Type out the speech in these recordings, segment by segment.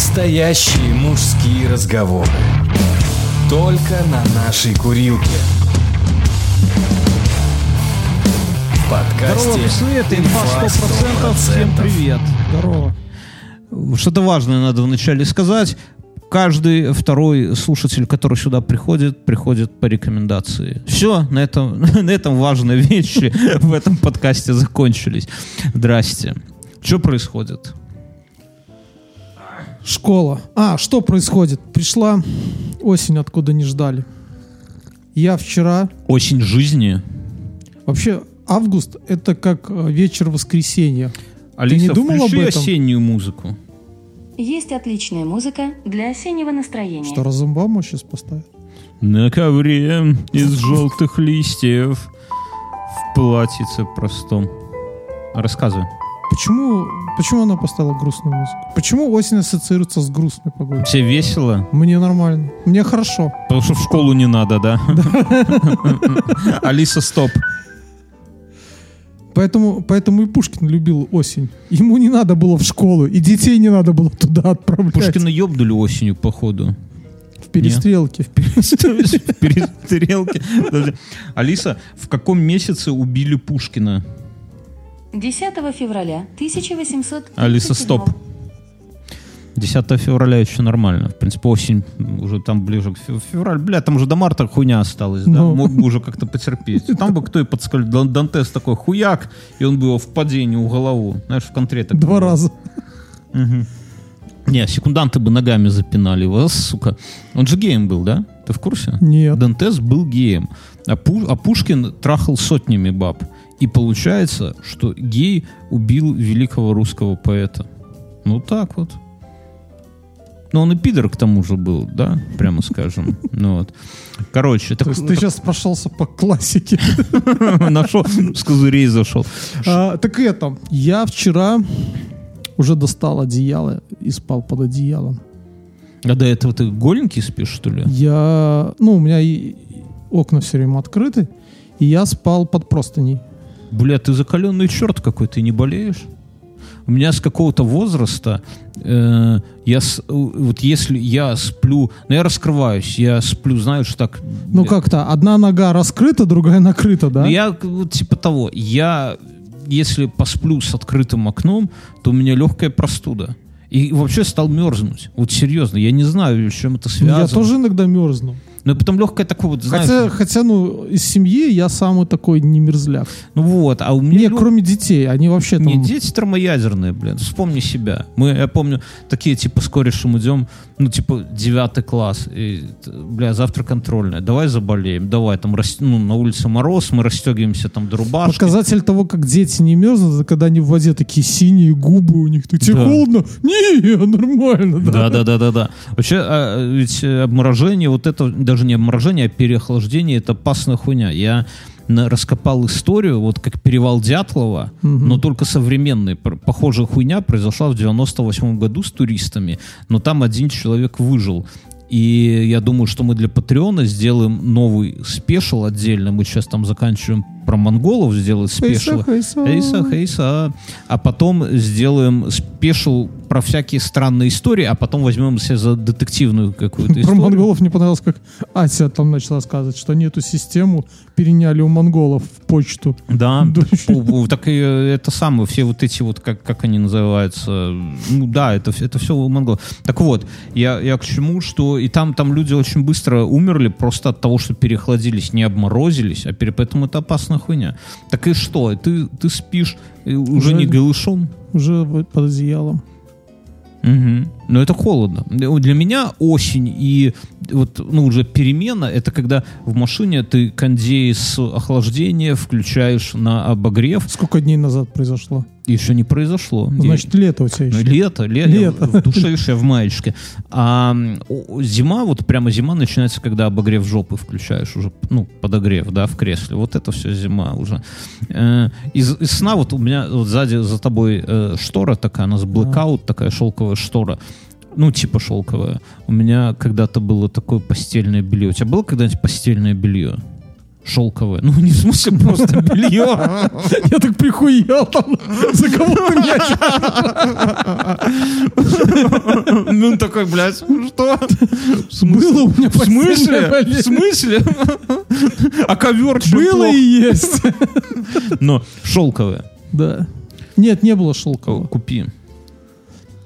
Настоящие мужские разговоры. Только на нашей курилке. В подкасте Здорово, это инфа 100%. Всем привет. Здорово. Что-то важное надо вначале сказать. Каждый второй слушатель, который сюда приходит, приходит по рекомендации. Все, на этом, на этом важные вещи в этом подкасте закончились. Здрасте. Что происходит? Школа. А, что происходит? Пришла осень, откуда не ждали. Я вчера... Осень жизни. Вообще, август — это как э, вечер воскресенья. Алиса, не думал об этом? осеннюю музыку. Есть отличная музыка для осеннего настроения. Что, Розенбаума сейчас поставить? На ковре из желтых листьев в платьице простом. Рассказывай. Почему, почему она поставила грустную музыку? Почему осень ассоциируется с грустной погодой? Тебе весело? Мне нормально. Мне хорошо. Потому что в школу не надо, да? Алиса, стоп. Поэтому, поэтому и Пушкин любил осень. Ему не надо было в школу, и детей не надо было туда отправлять. Пушкина ёбнули осенью, походу. в перестрелке. В перестрелке. Алиса, в каком месяце убили Пушкина? 10 февраля 1837 Алиса, стоп. 10 февраля еще нормально. В принципе, осень уже там ближе к фев- февраль. Бля, там уже до марта хуйня осталась, да? Ну. Мог бы уже как-то потерпеть. Там бы кто и. Дан- Дантес такой хуяк, и он бы его в падении у голову. Знаешь, в контре так Два было. раза. Не, секунданты бы ногами запинали его, сука. Он же геем был, да? Ты в курсе? Нет. Дантес был геем. А, Пу- а Пушкин трахал сотнями баб. И получается, что гей убил великого русского поэта. Ну так вот. Ну, он и пидор к тому же был, да, прямо скажем. Ну вот. Короче, так, То есть ты сейчас прошелся по классике. нашел, с козырей зашел. А, так это, я вчера уже достал одеяло и спал под одеялом. А до этого ты голенький спишь, что ли? Я, ну, у меня и- окна все время открыты, и я спал под простыней. Бля, ты закаленный черт какой, ты не болеешь? У меня с какого-то возраста, э, я с- вот если я сплю, ну я раскрываюсь, я сплю, знаешь, так... Ну как-то, одна нога раскрыта, другая накрыта, да? Ну, Я вот типа того, я если посплю с открытым окном, то у меня легкая простуда. И вообще стал мерзнуть. Вот серьезно, я не знаю, с чем это Ну, связано. я тоже иногда мерзну. Но потом легкое такое вот, знаешь... Хотя, хотя, ну, из семьи я самый такой не мерзляк. Ну вот, а у меня... Не, лё- кроме детей, они вообще там... Не, дети термоядерные, блин. Вспомни себя. Мы, я помню, такие, типа, с корешем идем, ну, типа, девятый класс. И, бля, завтра контрольная. Давай заболеем. Давай, там, рас- ну, на улице мороз, мы расстегиваемся там до рубашки. Показатель того, как дети не мерзнут, это когда они в воде такие синие губы у них. Ты тебе Да. холодно? Не, нормально, да. Да, да, да, да, да. Вообще, а, ведь обморожение, вот это даже не обморожение, а переохлаждение, это опасная хуйня. Я раскопал историю, вот как перевал Дятлова, но только современный. Похожая хуйня произошла в 98 году с туристами, но там один человек выжил. И я думаю, что мы для Патреона сделаем новый спешл отдельно. Мы сейчас там заканчиваем про монголов сделать special. Хейса, хейса. А потом сделаем special про всякие странные истории, а потом возьмем себе за детективную какую-то Про историю. монголов мне понравилось, как Ася там начала рассказывать, что они эту систему переняли у монголов в почту. Да, так и это самое, все вот эти вот, как, как они называются, ну да, это, это все у монголов. Так вот, я, я к чему, что и там, там люди очень быстро умерли просто от того, что переохладились, не обморозились, а пере- поэтому это опасная хуйня. Так и что, ты, ты спишь уже Уже- не голышом? Уже под одеялом. Мгм. Но это холодно. Для меня осень и вот, ну, уже перемена, это когда в машине ты кондей с охлаждения включаешь на обогрев. Сколько дней назад произошло? Еще не произошло. Ну, Значит, лето у тебя Ну, еще. лето, лето, Лето. в душе еще в маечке. А зима, вот прямо зима начинается, когда обогрев жопы включаешь уже, ну, подогрев, да, в кресле. Вот это все зима уже. Э, Из, из сна вот у меня вот сзади за тобой э, штора такая, у нас blackout, такая шелковая штора. Ну, типа шелковая. У меня когда-то было такое постельное белье. У тебя было когда-нибудь постельное белье? Шелковое. Ну, не в смысле просто белье. Я так прихуел там, за кого ты мяч? Ну, такой, блядь, что? Было у меня В смысле? В смысле? А ковер Было и есть. Но шелковое. Да. Нет, не было шелкового. Купи.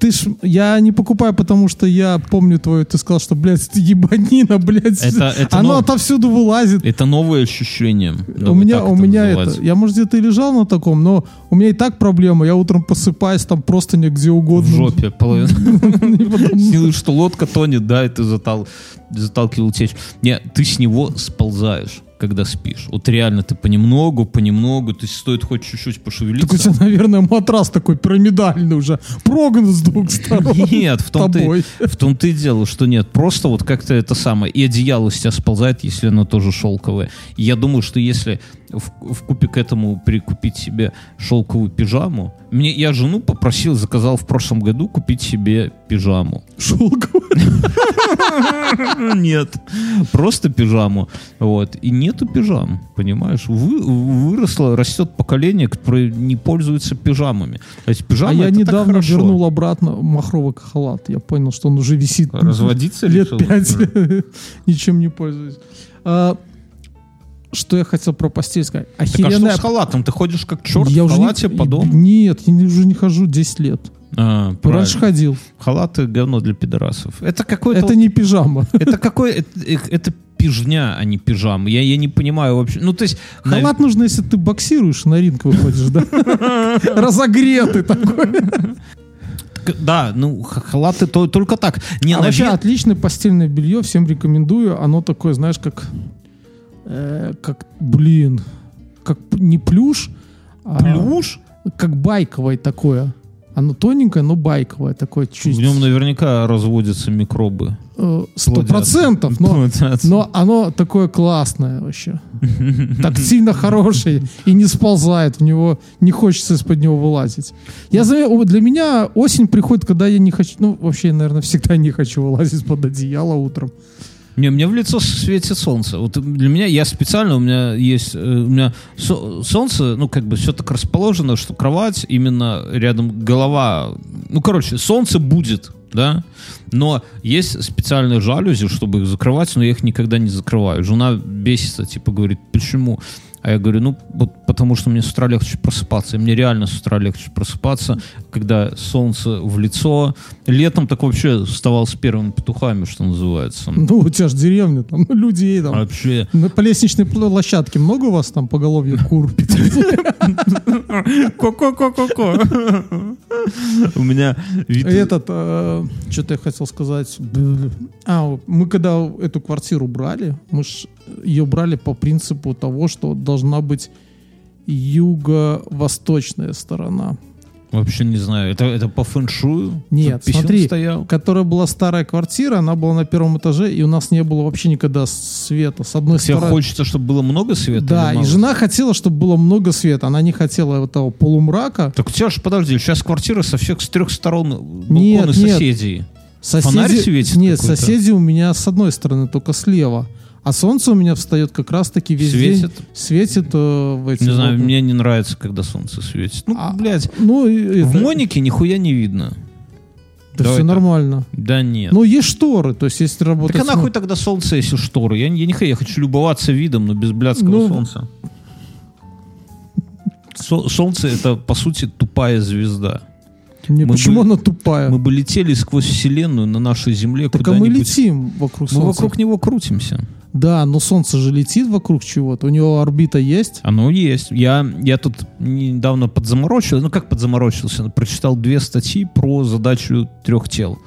Ты ж, я не покупаю, потому что я помню твою, ты сказал, что, блядь, это ебанина, блядь. Это- это Оно нов- отовсюду вылазит. Это новое ощущение. у Давай меня, так у это меня называть. это, я, может, где-то и лежал на таком, но у меня и так проблема. Я утром посыпаюсь там просто где В угодно. жопе половина. Силы, что лодка тонет, да, и ты затал, заталкивал течь. Не, ты с него сползаешь, когда спишь. Вот реально ты понемногу, понемногу, то есть стоит хоть чуть-чуть Так у пошевелиться. тебя, наверное, матрас такой пирамидальный уже, проган с двух сторон. Нет, в том, ты, в том ты дело, что нет. Просто вот как-то это самое. И одеяло с тебя сползает, если оно тоже шелковое. Я думаю, что если в, в купе к этому прикупить себе шелковую пижаму, мне, я жену попросил, заказал в прошлом году купить себе пижаму. Шелковый. Нет, просто пижаму. Вот. И нету пижам, понимаешь? Вы, выросло, растет поколение, которое не пользуется пижамами. То есть пижама А я это так недавно вернул обратно махровый халат. Я понял, что он уже висит Разводиться лет пять. Ничем не пользуюсь. Что я хотел про постель сказать? Так а что Охеренная... с халатом? Ты ходишь как черт Я в уже не- халате по дому? Нет, я уже не хожу 10 лет. А, Раньше правильно. ходил. Халаты говно для пидорасов. Это какой-то... Это не пижама. Это какой... Это, это пижня, а не пижама. Я, я не понимаю вообще. Ну, то есть... Халат нужно, если ты боксируешь, на ринг выходишь, да? Разогретый такой. Да, ну, халаты то, только так. Не А на вообще отличное постельное белье, всем рекомендую. Оно такое, знаешь, как... э, как, блин, как не плюш, а Плюш? как байковое такое. Оно тоненькое, но байковое такое чуть. В нем наверняка разводятся микробы. э, Сто процентов, но, но оно такое классное вообще. Так сильно хорошее и не сползает. В него не хочется из-под него вылазить. Я заметил, для меня осень приходит, когда я не хочу, ну вообще, наверное, всегда не хочу вылазить из-под одеяла утром. Не, мне в лицо светит солнце. Вот для меня, я специально, у меня есть, э, у меня со- солнце, ну, как бы все так расположено, что кровать именно рядом, голова, ну, короче, солнце будет, да, но есть специальные жалюзи, чтобы их закрывать, но я их никогда не закрываю. Жена бесится, типа, говорит, почему? А я говорю, ну, вот потому что мне с утра легче просыпаться. И мне реально с утра легче просыпаться, когда солнце в лицо. Летом так вообще вставал с первыми петухами, что называется. Ну, у тебя же деревня, там людей там. Вообще. На, по лестничной площадке много у вас там поголовье кур? Ко-ко-ко-ко-ко. У меня вид... Этот, что-то я хотел сказать. А, мы когда эту квартиру брали, мы ж ее брали по принципу того, что должна быть юго-восточная сторона. Вообще не знаю. Это, это по фэншую? Нет, смотри, стоял? которая была старая квартира, она была на первом этаже, и у нас не было вообще никогда света. С одной Тебе стороны... хочется, чтобы было много света? Да, и жена хотела, чтобы было много света. Она не хотела этого полумрака. Так у тебя же, подожди, сейчас квартира со всех с трех сторон балконы Нет, нет. соседей. Соседи... Фонарь светит Нет, соседи у меня с одной стороны, только слева. А солнце у меня встает как раз-таки весь Светит? день. Светит э, в эти Не знаю, мне не нравится, когда солнце светит. Ну, А, блядь, Ну, и в это- Монике нихуя не видно. Да Давай все так. нормально. Да нет. Ну, есть шторы, то есть если работать... так а нахуй тогда солнце, если шторы? Я, я не хочу, я хочу любоваться видом, но без блядского Ну, солнца. Со- солнце это, по сути, тупая звезда. Не, мы почему бы- она тупая? Мы бы летели сквозь вселенную на нашей Земле так а мы летим вокруг Мы Солнца. вокруг него крутимся. Да, но Солнце же летит вокруг чего-то. У него орбита есть. Оно есть. Я, я тут недавно подзаморочился, ну как подзаморочился, прочитал две статьи про задачу трех тел.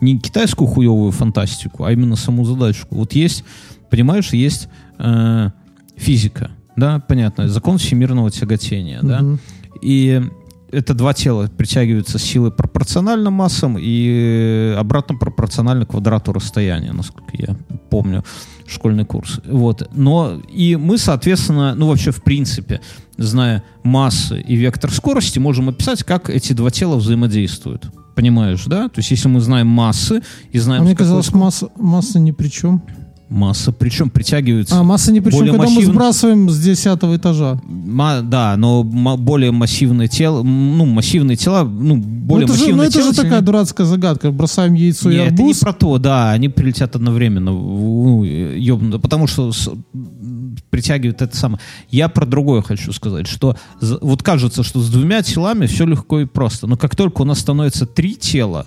Не китайскую хуевую фантастику, а именно саму задачку. Вот есть, понимаешь, есть э, физика, да, понятно, закон всемирного тяготения, да, Мгм. и это два тела притягиваются силой пропорционально массам и обратно пропорционально квадрату расстояния, насколько я помню школьный курс. Вот. Но и мы, соответственно, ну вообще в принципе, зная массы и вектор скорости, можем описать, как эти два тела взаимодействуют. Понимаешь, да? То есть если мы знаем массы и А знаем... мне с какой казалось, масса, масса ни при чем. Масса, причем притягивается... А, масса не причем, когда мы массивно- сбрасываем с десятого этажа. Ма- да, но более массивное тело, ну, массивные тела, ну, Ну, более это же, ну, это тело... же такая дурацкая загадка. Бросаем яйцо и Не, это не арбуз. про то, да, они прилетят одновременно, ну, ёбнуто, потому что с- притягивает это самое. Я про другое хочу сказать, что вот кажется, что с двумя телами все легко и просто, но как только у нас становится три тела,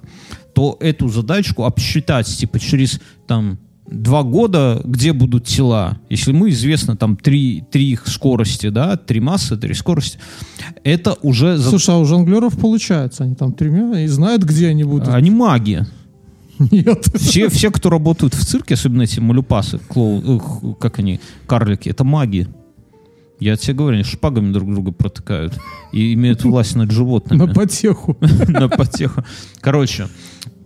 то эту задачку обсчитать, типа, через, там, два года, где будут тела, если мы известно там три, три их скорости, да, три массы, три скорости, это уже за- Слушай, а у жонглеров получается. Они там тремя и знают, где они будут. они маги. Нет. Все, все, кто работают в цирке, особенно эти малюпасы, клоу, как они, карлики, это маги. Я тебе говорю, они шпагами друг друга протыкают и имеют власть над животными. На потеху. На потеху. Короче,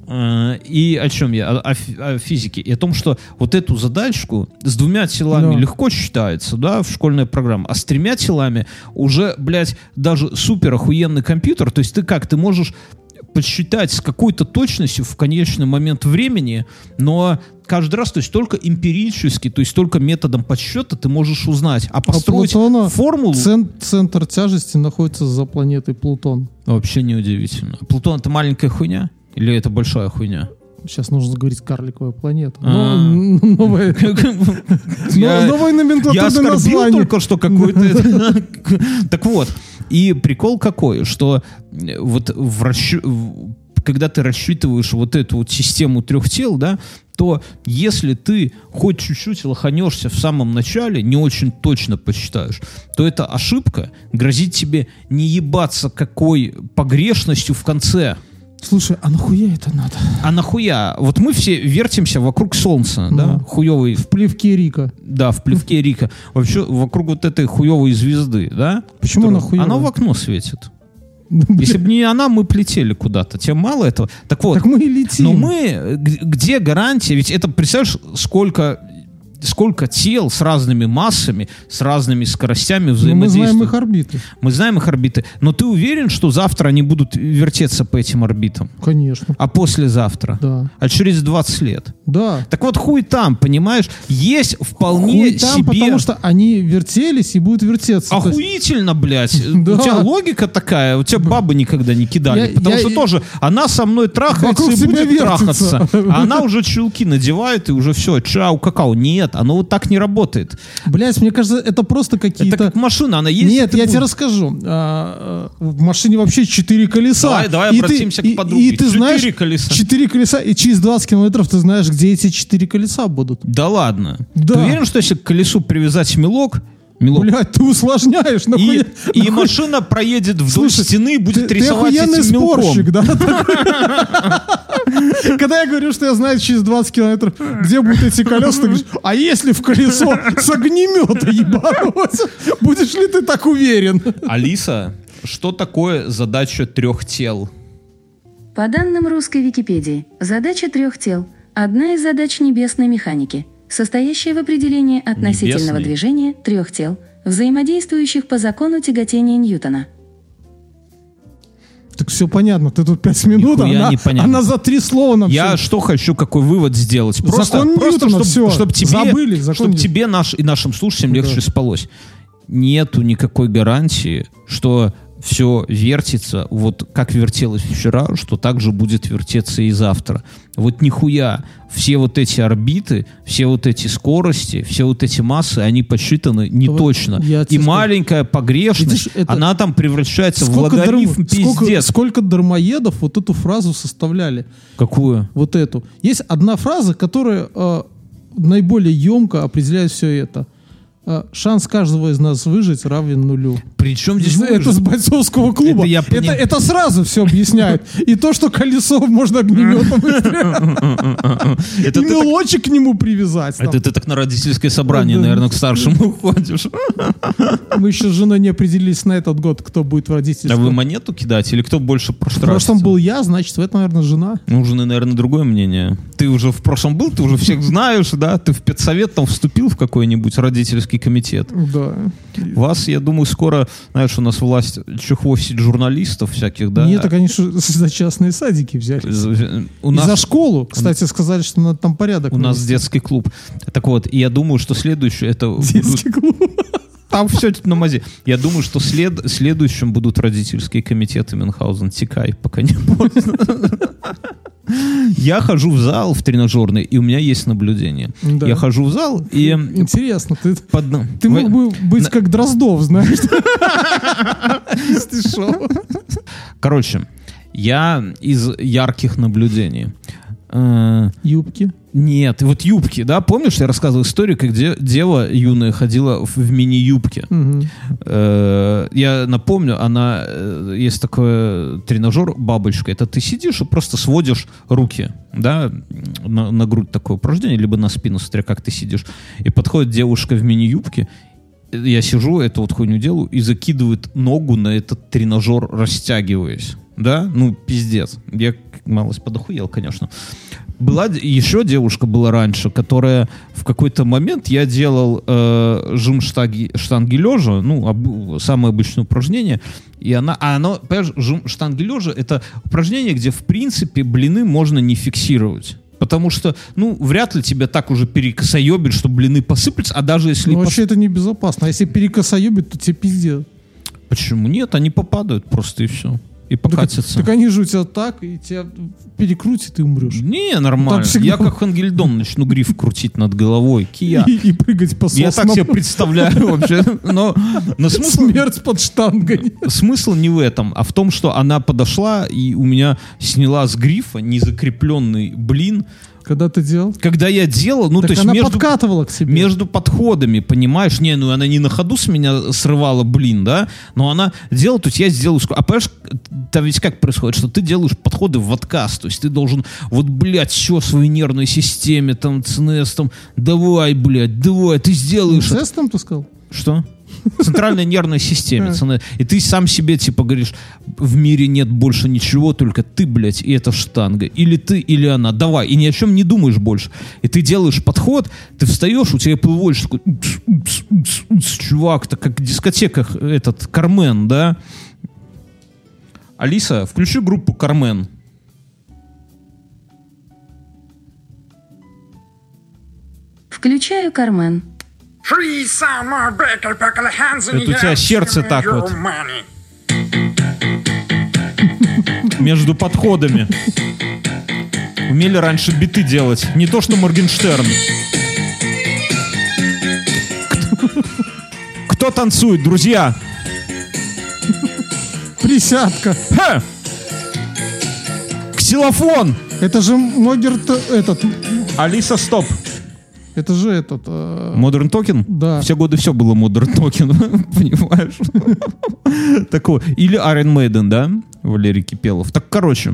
и о чем я? О, о о физике. И о том, что вот эту задачку с двумя телами Да. легко считается, да, в школьной программе, а с тремя телами уже, блядь, даже супер охуенный компьютер, то есть ты как, ты можешь подсчитать с какой-то точностью в конечный момент времени, но каждый раз, то есть только эмпирически, то есть только методом подсчета ты можешь узнать, а построить Плутона формулу Цен- центр тяжести находится за планетой Плутон. вообще неудивительно. Плутон это маленькая хуйня или это большая хуйня? Сейчас нужно говорить карликовая планета. А. Но, новая, Я- но- новая Я оскорбил только что какой-то... Так вот, и прикол какой, что э, вот в- когда ты рассчитываешь вот эту вот систему трех тел, да, то если ты хоть чуть-чуть лоханешься в самом начале, не очень точно посчитаешь, то эта ошибка грозит тебе не ебаться какой погрешностью в конце. Слушай, а нахуя это надо? А нахуя? Вот мы все вертимся вокруг Солнца, да, Да. хуевый В плевке Рика. да, в плевке Рика. Вообще вокруг вот этой хуевой звезды, да? Почему Которая- она хуёвая? Она в окно светит. Блин, Если бы не она, мы полетели куда-то. Тем мало этого. Так вот, Так мы и летим. но мы, э, где гарантия? Ведь это, представляешь, сколько сколько тел с разными массами, с разными скоростями Но мы взаимодействуют. знаем их орбиты. Мы знаем их орбиты. Но ты уверен, что завтра они будут вертеться по этим орбитам? Конечно. А послезавтра? Да. А через 20 лет? Да. Так вот хуй там, понимаешь? Есть вполне Хуй там, себе... потому что они вертелись и будут вертеться. То есть- Охуительно, блядь. У тебя логика такая, у тебя бабы никогда не кидали. Потому что тоже она со мной трахается и будет трахаться. Она уже чулки надевает и уже все, чау, какао. Нет, оно вот так не работает. Блять, мне кажется, это просто Это какие-то... как машина, она ездит. Нет, и я будет. тебе расскажу. А, а, В машине вообще четыре колеса. Давай, давай И ты- обратимся к и- подруге. И ты Четыре знаешь, колеса. четыре колеса, и через 20 километров ты знаешь, где эти четыре колеса будут. Да ладно. Да. Ты уверен, что если к колесу привязать мелок, мелок, Блять, ты усложняешь. и, нахуя- и машина проедет вдоль Слушай, стены и будет ты, ты рисовать охуенный этим мелком. спорщик, да? Когда я говорю, что я знаю через 20 километров, где будут эти колеса, ты говоришь, а если в колесо с огнемета ебануть? Будешь ли ты так уверен? Алиса, что такое задача трех тел? По данным русской Википедии, задача трех тел – одна из задач небесной механики, состоящая в определении относительного Небесной? движения трех тел, взаимодействующих по закону тяготения Ньютона. Так все понятно, ты тут 5 минут, Нихуя она, она за три слова нам Я всё- что хочу, какой вывод сделать? Просто, Закон просто Ньютона, чтобы, всё, тебе, забыли, закон чтоб Ньютона. тебе наш, и нашим слушателям Да. легче спалось. Нету никакой гарантии, что все вертится, вот как вертелось вчера, что так же будет вертеться и завтра. Вот нихуя. Все вот эти орбиты, все вот эти скорости, все вот эти массы, они посчитаны не Вот точно. я И маленькая погрешность, Видишь, это- она там превращается в Сколько, логарифм дарм- сколько, пиздец. сколько дармоедов вот эту фразу составляли? Какую? Вот эту. Есть одна фраза, которая э, наиболее емко определяет все это. Э, шанс каждого из нас выжить равен нулю. Причем здесь Это выжить? с бойцовского клуба. Это я это, поним- это сразу все объясняет. И то, что колесо можно огнеметом и Это мелочек к нему привязать. Это ты так на родительское собрание, наверное, к старшему уходишь. Мы еще с женой не определились на этот год, кто будет в А родительском. вы монету кидать или кто больше В прошлом был я, значит, в этом, наверное, жена. Ну, у жены, наверное, другое мнение. Ты уже в прошлом был, ты уже всех знаешь, да? Ты в педсовет там вступил в какой-нибудь родительский комитет. Да. Вас, я думаю, скоро, знаешь, у нас власть чехвостить журналистов всяких, да? Нет, так они за частные садики взяли. У И нас за школу, кстати, сказали, что надо там порядок. У нас навести. детский клуб. Так вот, и я думаю, что следующее это детский клуб. Там все на мазе. Я думаю, что след, следующим будут родительские комитеты Мюнхгаузен. Текай, пока не поздно. Я хожу в зал в тренажерный, и у меня есть наблюдение. Да. Я хожу в зал и Интересно, ты, под... ты мог бы быть как Дроздов, знаешь. Короче, я из ярких наблюдений. Э, Юбки. Нет, вот юбки, да? Помнишь, я рассказывал историю, как де- дева юная ходила в, в мини-юбке. Мгм. Э, Я напомню, она э, есть такой тренажер бабочка. Это ты сидишь и просто сводишь руки, да, на, на грудь такое упражнение, либо на спину, смотря как ты сидишь. И подходит девушка в мини-юбке. Я сижу, эту вот хуйню делаю, и закидывает ногу на этот тренажер, растягиваясь. Да? Ну, пиздец. Я малость подохуел, конечно. Была еще девушка была раньше, которая в какой-то момент я делал э, жим штаги, штанги лежа, ну, об- самое обычное упражнение, и она, а оно, понимаешь, жим штанги лежа это упражнение, где в принципе блины можно не фиксировать. Потому что, ну, вряд ли тебя так уже перекосоебит, что блины посыплются, а даже если... Ну, пос- вообще это небезопасно. А если перекосоебит, то тебе пиздец. Почему нет? Они попадают просто и все. И Так, покатятся. так они же у тебя так, и тебя перекрутит, и умрешь. Не, нормально. Так всегда. Я как Хангельдон начну гриф крутить над головой. Кия. И, и прыгать по Я так соснам. себе представляю вообще. Но, но смысл, Смерть под штангой. смысл не в этом, а в том, что она подошла и у меня сняла с грифа незакрепленный блин. Когда ты делал? Когда я делал, ну так то есть она между, подкатывала к себе. между подходами, понимаешь? Не, ну она не на ходу с меня срывала блин, да? Но она делала, то есть я сделаю... ск- А понимаешь, там ведь как происходит, что ты делаешь подходы в отказ, то есть ты должен вот, блядь, все своей нервной системе, там, ЦНС, там, давай, блядь, давай, ты сделаешь это. Инцестом ты сказал? Что? Центральной нервной системе. ЦНС. И ты сам себе, типа, говоришь, в мире нет больше ничего, только ты, блядь, и эта штанга. Или ты, или она. Давай. И ни о чем не думаешь больше. И ты делаешь подход, ты встаешь, у тебя плывешь такой, чувак, так как в дискотеках этот, Кармен, да? Алиса, включи группу Кармен. Включаю Кармен. Это у тебя сердце так вот. Между подходами. Умели раньше биты делать. Не то, что Моргенштерн. Кто- Кто танцует, друзья? Присядка. Ха! Ксилофон! Это же Могерт этот. Алиса, стоп. Это же этот. э, Talking? Да. Все годы все было Modern Talking, понимаешь? Такое. Или Iron Maiden, да? Валерий Кипелов. Так, короче.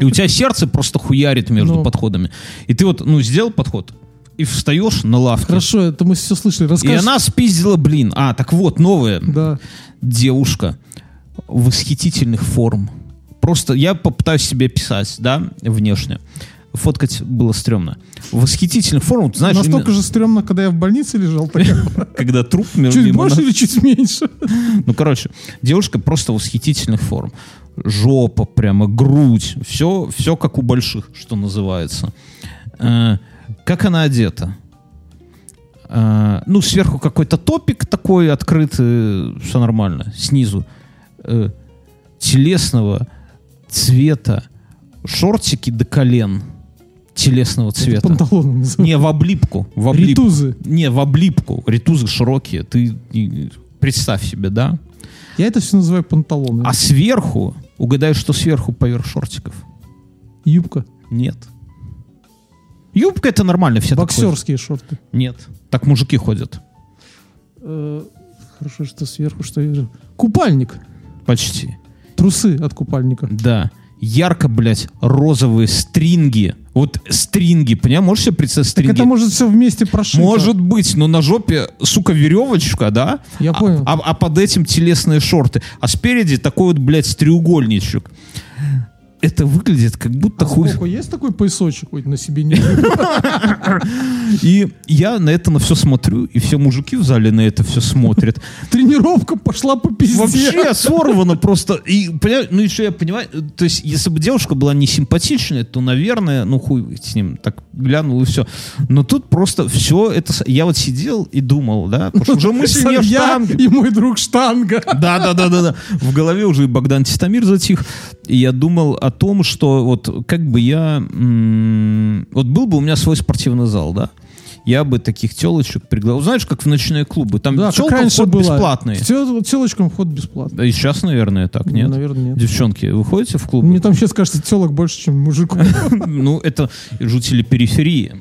И у тебя сердце просто хуярит между Ну. подходами. И ты вот, ну, сделал подход, и встаешь на лавке. Хорошо, это мы все слышали. И Расскажи. она спиздила, блин. А, так вот, новая Да. девушка восхитительных форм. Просто я попытаюсь себе писать, да, внешне. Фоткать было стрёмно. Восхитительных форм, знаешь, Настолько именно- же стрёмно, когда я в больнице лежал. когда труп Чуть больше или чуть меньше? Ну, короче, девушка просто восхитительных форм. Жопа прямо, грудь. Все, все как у больших, что называется. Э, как она одета? Э, ну, сверху какой-то топик такой открытый, все нормально. Снизу э, телесного цвета шортики до колен телесного цвета. Панталоны называют. Не, в облипку. В облипку. Ритузы. Не, в облипку. Ритузы широкие. Ты представь себе, да? Я это все называю панталоны. А сверху, угадай, что сверху поверх шортиков? Юбка. Нет. Юбка это нормально, все так ходят. Боксерские шорты. Нет. Так мужики ходят. Э, Хорошо, что сверху, что. Купальник. Почти. Трусы от купальника. Да. Ярко, блядь, розовые стринги. Вот стринги, понимаешь? Можешь себе представить Так стринги? это может все вместе прошито. Может быть, но на жопе, сука, веревочка, да? Я А- понял. А, а под этим телесные шорты. А спереди такой вот, блядь, треугольничек. Это выглядит как будто А хуй... есть такой поясочек хоть на себе не И я на это на все смотрю, и все мужики в зале на это все смотрят. Тренировка пошла по пизде. Вообще сорвано просто. И, ну еще я понимаю, то есть, если бы девушка была не симпатичная, то, наверное, ну хуй с ним, так глянул и все. Но тут просто все это... Я вот сидел и думал, да, потому что уже о Я штанге. и мой друг штанга. Да, да, да, да, да. В голове уже и Богдан Тистамир затих. И я думал о том, что вот как бы я... Вот был бы у меня свой спортивный зал, да? Я бы таких телочек пригласил. Знаешь, как в ночные клубы. Там Да, раньше вход было. бесплатный. Тел- Телочкам вход бесплатный. Да и сейчас, наверное, так, нет? Наверное, нет. Девчонки, вы ходите в клубы? Мне там сейчас кажется телок больше, чем мужиков. Ну, это жители периферии.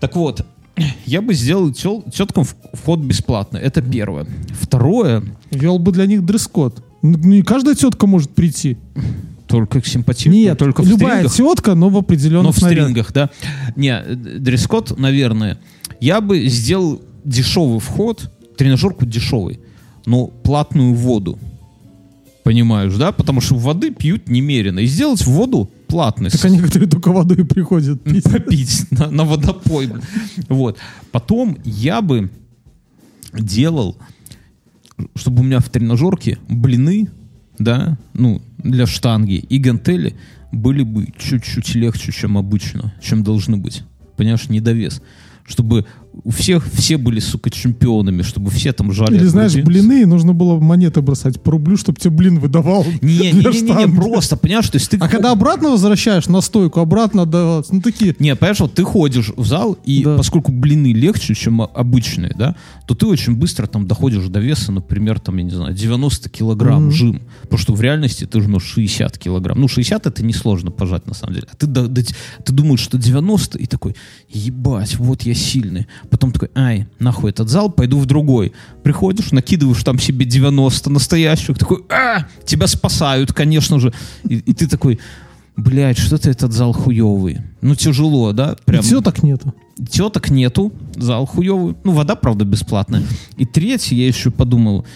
Так вот, я бы сделал тел- теткам вход бесплатно. Это первое. Второе, Вел бы для них дресс-код. Ну, Не каждая тетка может прийти. только к симпатичным, Нет, только в любая стрингах. тетка, но в определенных Но в стрингах, да. Не, дресс-код, наверное. Я бы сделал дешевый вход, тренажерку дешевый, но платную воду. Понимаешь, да? Потому что воды пьют немерено. И сделать воду платной. Так они, которые только водой приходят пить. попить на, на водопой. Вот. Потом я бы делал, чтобы у меня в тренажерке блины, да, ну, для штанги и гантели были бы чуть-чуть легче, чем обычно, чем должны быть. Понимаешь, недовес. Чтобы у всех все были, сука, чемпионами, чтобы все там жали. Или знаешь, блины, нужно было монеты бросать по рублю, чтобы тебе блин выдавал. Не, не, не, не, не, просто, понимаешь, то есть ты... А когда обратно возвращаешь на стойку, обратно отдаваться, ну такие, Не, понимаешь, вот ты ходишь в зал, и Да. поскольку блины легче, чем обычные, да, то ты очень быстро там доходишь до веса, например, там, я не знаю, 90 килограмм Мгм. жим. Потому что в реальности ты жмешь 60 килограмм. Ну, 60 это несложно пожать, на самом деле. А ты, до- до- ты думаешь, что 90, и такой, ебать, вот я сильный. Потом такой, ай, нахуй этот зал, пойду в другой. Приходишь, накидываешь там себе 90 настоящих, такой, а, тебя спасают, конечно же. И, и ты такой, блядь, что-то этот зал хуевый. Ну, тяжело, да? Прям все так нету. теток нету, зал хуевый. Ну, вода, правда, бесплатная. И третье, я еще подумал,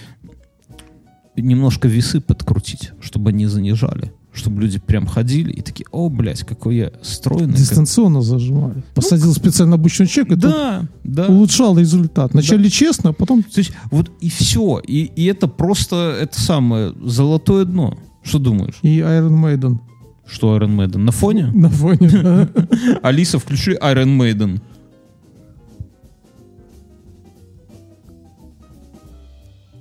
немножко весы подкрутить, чтобы они занижали. Чтобы люди прям ходили и такие, о, блядь, какой я стройный. как- Дистанционно зажимали. Посадил специально обычный человек, и тот Да, да. улучшал результат. Вначале честно, а потом То есть вот и все. И, и это просто, это самое, золотое дно. Что думаешь? и Iron Maiden Что Iron Maiden? На фоне? на фоне. да. Алиса, включи Iron Maiden.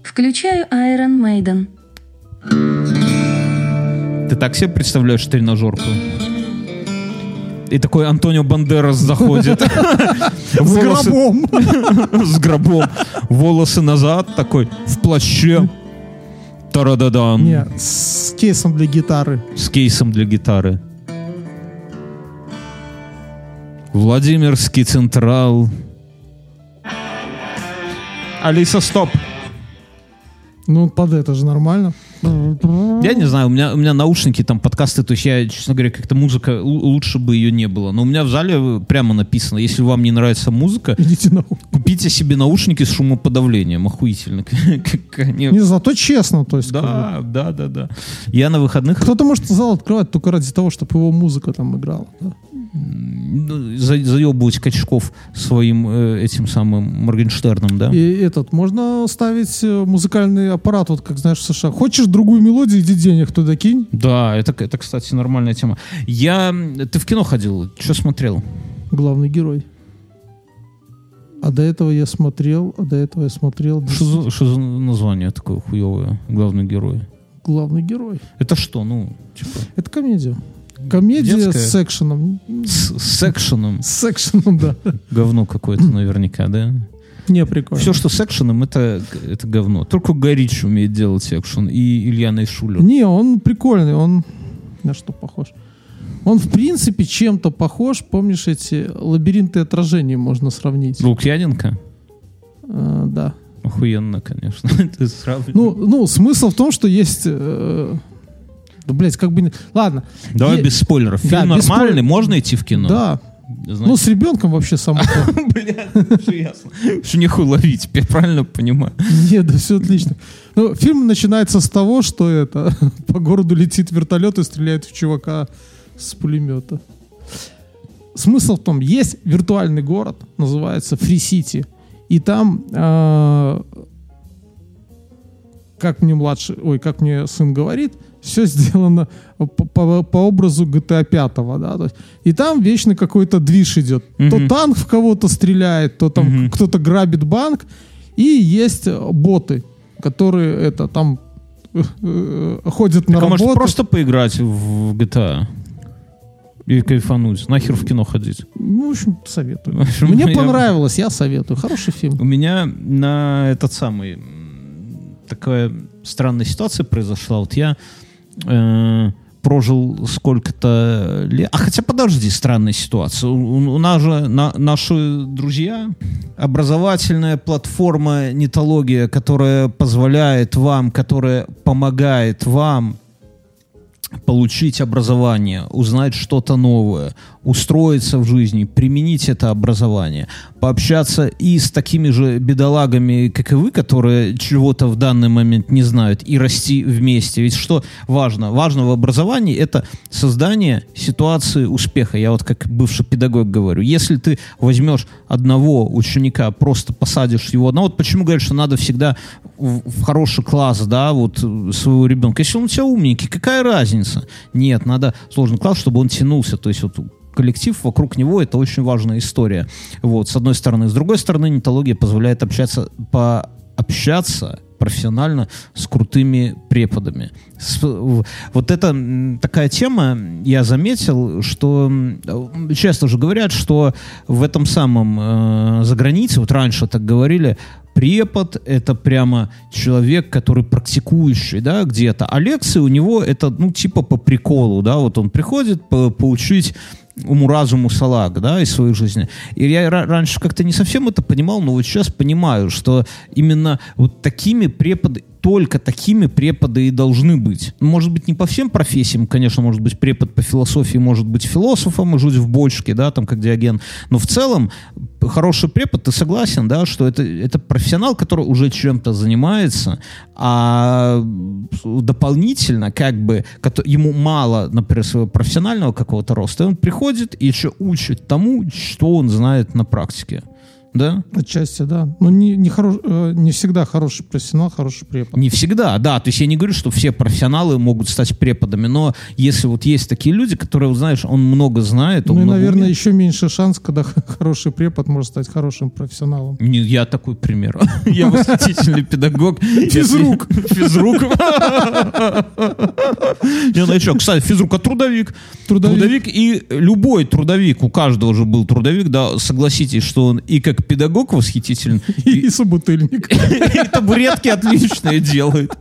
Включаю Iron Maiden. Ты так себе представляешь тренажерку? И такой Антонио Бандерас заходит. С гробом. С гробом. Волосы назад, такой в плаще. Тарададан. Не, с кейсом для гитары. С кейсом для гитары. Владимирский Централ. Алиса, стоп. Ну, под это же нормально. Я не знаю, у меня, у меня наушники, там подкасты, то есть я, честно говоря, как-то музыка, лучше бы ее не было. Но у меня в зале прямо написано, если вам не нравится музыка, Идите на купите себе наушники с шумоподавлением. Охуительно. Не, зато честно, то есть. Да, да, да, да. Я на выходных Кто-то может зал открывать только ради того, чтобы его музыка там играла. да. За- заебывать качков своим э, этим самым Моргенштерном, да? И этот, можно ставить э, музыкальный аппарат, вот как знаешь в США. Хочешь другую мелодию, иди денег туда кинь. Да, это, это, кстати, нормальная тема. Я... Ты в кино ходил? Что смотрел? Главный герой. А до этого я смотрел, а до этого я смотрел Что за, что за название такое хуевое? Главный герой. главный герой. Это что, ну, типа, Это комедия. Комедия Детская? с экшеном. с, с экшеном? С экшеном, да. Говно какое-то наверняка, да? Не прикольно. Все, что с экшеном, это, это говно. Только Горич умеет делать экшен и Илья Найшулер. Не, он прикольный, он на что похож? Он, в принципе, чем-то похож. Помнишь, эти лабиринты отражений можно сравнить? Лукьяненко? А, да. Охуенно, конечно. Ты сравниваешь. Ну, ну, смысл в том, что есть... э, да, блядь, как бы... Ладно. Давай е- без спойлеров. Да, Фильм без нормальный, спойлеров. можно идти в кино? Да, Ну, с ребенком вообще само то. Бля, все ясно. Что нехуй ловить, я правильно понимаю? Нет, да все отлично. Ну, фильм начинается с того, что это по городу летит вертолет и стреляет в чувака с пулемета. Смысл в том, есть виртуальный город, называется City, и там, э, как мне младший, ой, как мне сын говорит, все сделано по, по- по образу GTA 5, да, то есть, и там вечно какой-то движ идет. То танк в кого-то стреляет, то там кто-то грабит банк, и есть э, боты, которые это там э, э, ходят на Так, а может работу. просто поиграть в GTA? И кайфануть. Нахер в кино ходить? Ну, в общем, советую. В общем, Мне я- понравилось, я советую. Хороший фильм. У меня на этот самый такая странная ситуация произошла. Вот я э, прожил сколько-то лет. А хотя подожди, странная ситуация. У, у нас же на- наши друзья, образовательная платформа Нетология, которая позволяет вам, которая помогает вам получить образование, узнать что-то новое, устроиться в жизни, применить это образование, пообщаться и с такими же бедолагами, как и вы, которые чего-то в данный момент не знают, и расти вместе. Ведь что важно? Важно в образовании это создание ситуации успеха. Я вот как бывший педагог говорю. Если ты возьмешь одного ученика, просто посадишь его одного, вот почему говорят, что надо всегда в, в хороший класс, да, вот своего ребенка. Если он у тебя умненький, какая разница? Нет, надо сложный класс, чтобы он тянулся. То есть вот коллектив вокруг него это очень важная история. Вот, с одной стороны. С другой стороны, нетология позволяет общаться, пообщаться профессионально с крутыми преподами. С- вот это такая тема, я заметил, что часто же говорят, что в этом самом э, за границей, вот раньше так говорили, препод это прямо человек, который практикующий, да, где-то, а лекции у него это, ну, типа по приколу, да, вот он приходит по- поучить уму-разуму салаг, да, из своей жизни. И я ра- раньше как-то не совсем это понимал, но вот сейчас понимаю, что именно вот такими преподы, только такими преподы и должны быть. Может быть, не по всем профессиям, конечно, может быть, препод по философии может быть философом и жить в бочке, да, там, как Диоген, но в целом хороший препод, ты согласен, да, что это, это профессионал, который уже чем-то занимается, а дополнительно, как бы, ему мало, например, своего профессионального какого-то роста, и он приходит и еще учит тому, что он знает на практике. Да? Отчасти, да. Но не, не, хорош, э, не всегда хороший профессионал, хороший препод. Не всегда, да. То есть я не говорю, что все профессионалы могут стать преподами, но если вот есть такие люди, которые, знаешь, он много знает, он Ну и, наверное, умеет. еще меньше шанс, когда хороший препод может стать хорошим профессионалом. Не, я такой пример. Я восхитительный педагог. Физрук. Физрук. Не, ну и что, кстати, физрук, а трудовик? Трудовик. и любой трудовик, у каждого же был трудовик, да, согласитесь, что он и как педагог восхитителен, И, и собутыльник. и табуретки отличные делает.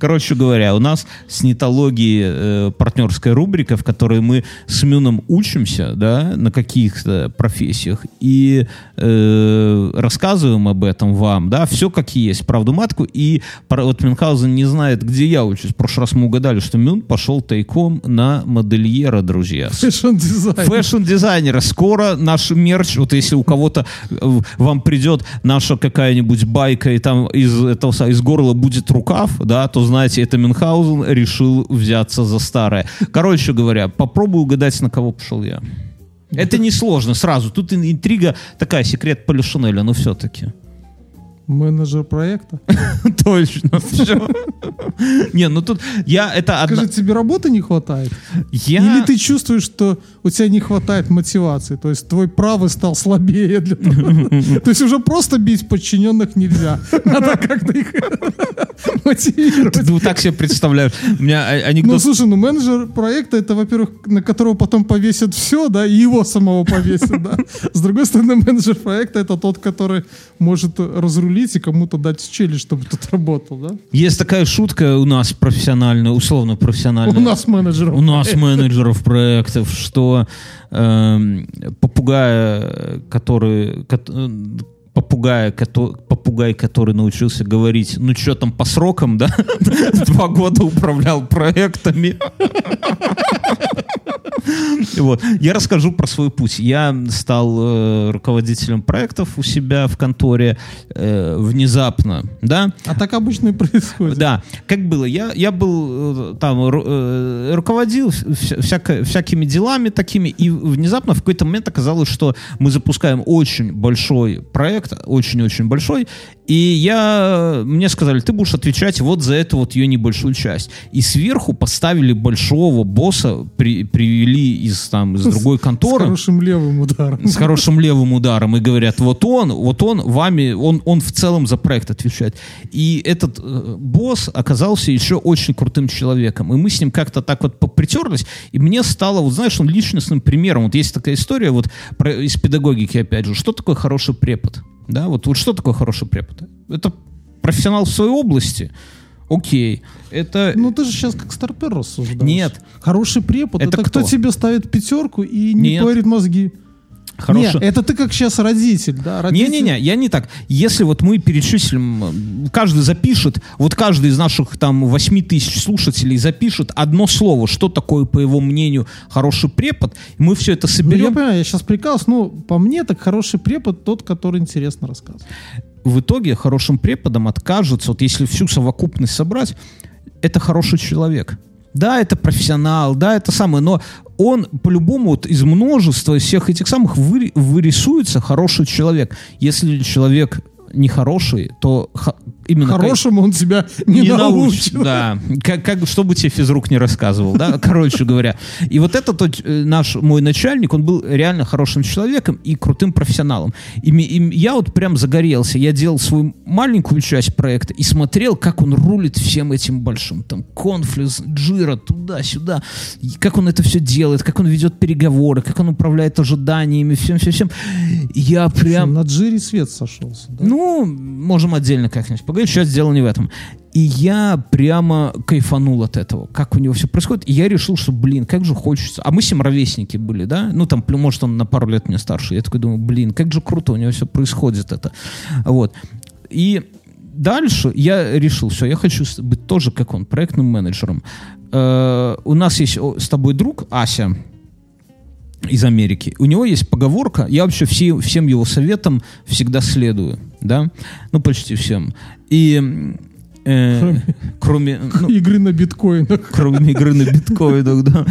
Короче говоря, у нас с нетологией э, партнерская рубрика, в которой мы с Мюном учимся, да, на каких-то профессиях и э, рассказываем об этом вам, да, все как есть, правду матку. И вот Мюнхгаузен не знает, где я учусь. В прошлый раз мы угадали, что Мюн пошел тайком на модельера, друзья. Fashion design. Fashion-дизайнера. Скоро наш мерч, вот если у кого-то э, вам придет наша какая-нибудь байка, и там из этого из горла будет рукав, да, то знаете, это Мюнхгаузен решил взяться за старое. Короче говоря, попробую угадать, на кого пошел я. Это несложно сразу. Тут ин- интрига такая, секрет Полишинеля, но все-таки. Менеджер проекта. Точно. Не, ну тут я это. Скажи, тебе работы не хватает? Я... Или ты чувствуешь, что у тебя не хватает мотивации? То есть твой правый стал слабее для. То есть уже просто бить подчиненных нельзя. Надо как-то их мотивировать. Ты вот так себе представляешь. У меня а- Ну, анекдот слушай, ну менеджер проекта это, во-первых, на которого потом повесят все, да, и его самого повесят, да. С другой стороны, менеджер проекта это тот, который может разрулить и кому-то дать челюсть, чтобы тот работал, да. Есть такая шутка у нас профессиональная, условно профессиональная. У нас менеджеров. У нас менеджеров проектов, что эм, попугая, который... кот- э, Попугая, кото- попугай, который научился говорить, ну что там по срокам, да? Два года управлял проектами. Вот. Я расскажу про свой путь. Я стал э, руководителем проектов у себя в конторе э, внезапно, да. А так обычно и происходит. Да, как было, я, я был э, там, э, руководил вся- всяко- всякими делами такими, и внезапно в какой-то момент оказалось, что мы запускаем очень большой проект, очень-очень большой, и я, мне сказали, ты будешь отвечать вот за эту вот ее небольшую часть. И сверху поставили большого босса, при- привели из, там, из другой С конторы хорошим левым ударом. с хорошим левым ударом и говорят, вот он, вот он вами, он, он в целом за проект отвечает. И этот э, босс оказался еще очень крутым человеком. И мы с ним как-то так вот попритерлись, и мне стало, вот знаешь, он личностным примером. Вот есть такая история вот про, из педагогики, опять же, что такое хороший препод? Да, вот, вот что такое хороший препод? Это профессионал в своей области. Окей. Это... Ну ты же сейчас как старпер рассуждаешь. Нет. Хороший препод Это это, кто? кто? тебе ставит пятерку и не Нет. парит мозги. Хороший- Нет, это ты как сейчас родитель, да? Не-не-не, я не так. Если вот мы перечислим, каждый запишет, вот каждый из наших там 8 тысяч слушателей запишет одно слово, что такое, по его мнению, хороший препод, мы все это Ну, я соберем. понимаю, я сейчас прикалываюсь, но по мне так хороший препод тот, который интересно рассказывает. В итоге хорошим преподом откажется, вот если всю совокупность собрать, это хороший человек. Да, это профессионал, да, это самое, но он по-любому вот из множества всех этих самых вы- вырисуется хороший человек. Если человек нехороший, то именно... Хорошему он тебя не, научит, научит. Да, как, как, чтобы тебе физрук не рассказывал, да, короче говоря. И вот этот э, наш, мой начальник, он был реально хорошим человеком и крутым профессионалом. И, и я вот прям загорелся, я делал свою маленькую часть проекта и смотрел, как он рулит всем этим большим, там, конфликт, джира, туда-сюда, как он это все делает, как он ведет переговоры, как он управляет ожиданиями, всем-всем-всем. Я прям... На джире свет сошелся. да? Ну, можем отдельно как-нибудь поговорить. Сейчас дело не в этом. И я прямо кайфанул от этого, как у него все происходит. И я решил, что, блин, как же хочется. А мы с ним ровесники были, да? Ну, там, может, он на пару лет меня старше. Я такой думаю, блин, как же круто у него все происходит это. Вот. И дальше я решил, все, я хочу быть тоже, как он, проектным менеджером. Э, у нас есть с тобой друг Ася, из Америки. У него есть поговорка, я вообще все, всем его советам всегда следую, да, ну почти всем. И э, кроме, ну, Игры на биткоинах. кроме игры на биткоинах, да.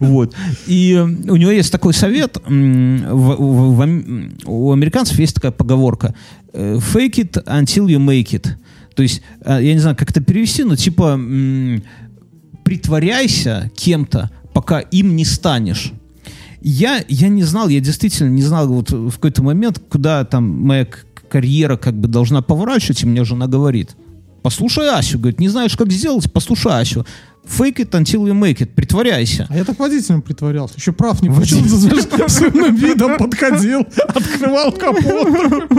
Вот. И у него есть такой совет, м, в- в- в ам- у американцев есть такая поговорка э, fake it until you make it. То есть, э, я не знаю, как это перевести, но типа притворяйся кем-то, пока им не станешь. Я, я не знал, я действительно не знал вот в какой-то момент, куда там моя карьера как бы должна поворачивать, и мне жена говорит, послушай Асю, говорит, не знаешь, как сделать, послушай Асю. Fake it until you make it, притворяйся. А я так водителем притворялся. Еще прав не получил, с умным видом подходил, открывал капот.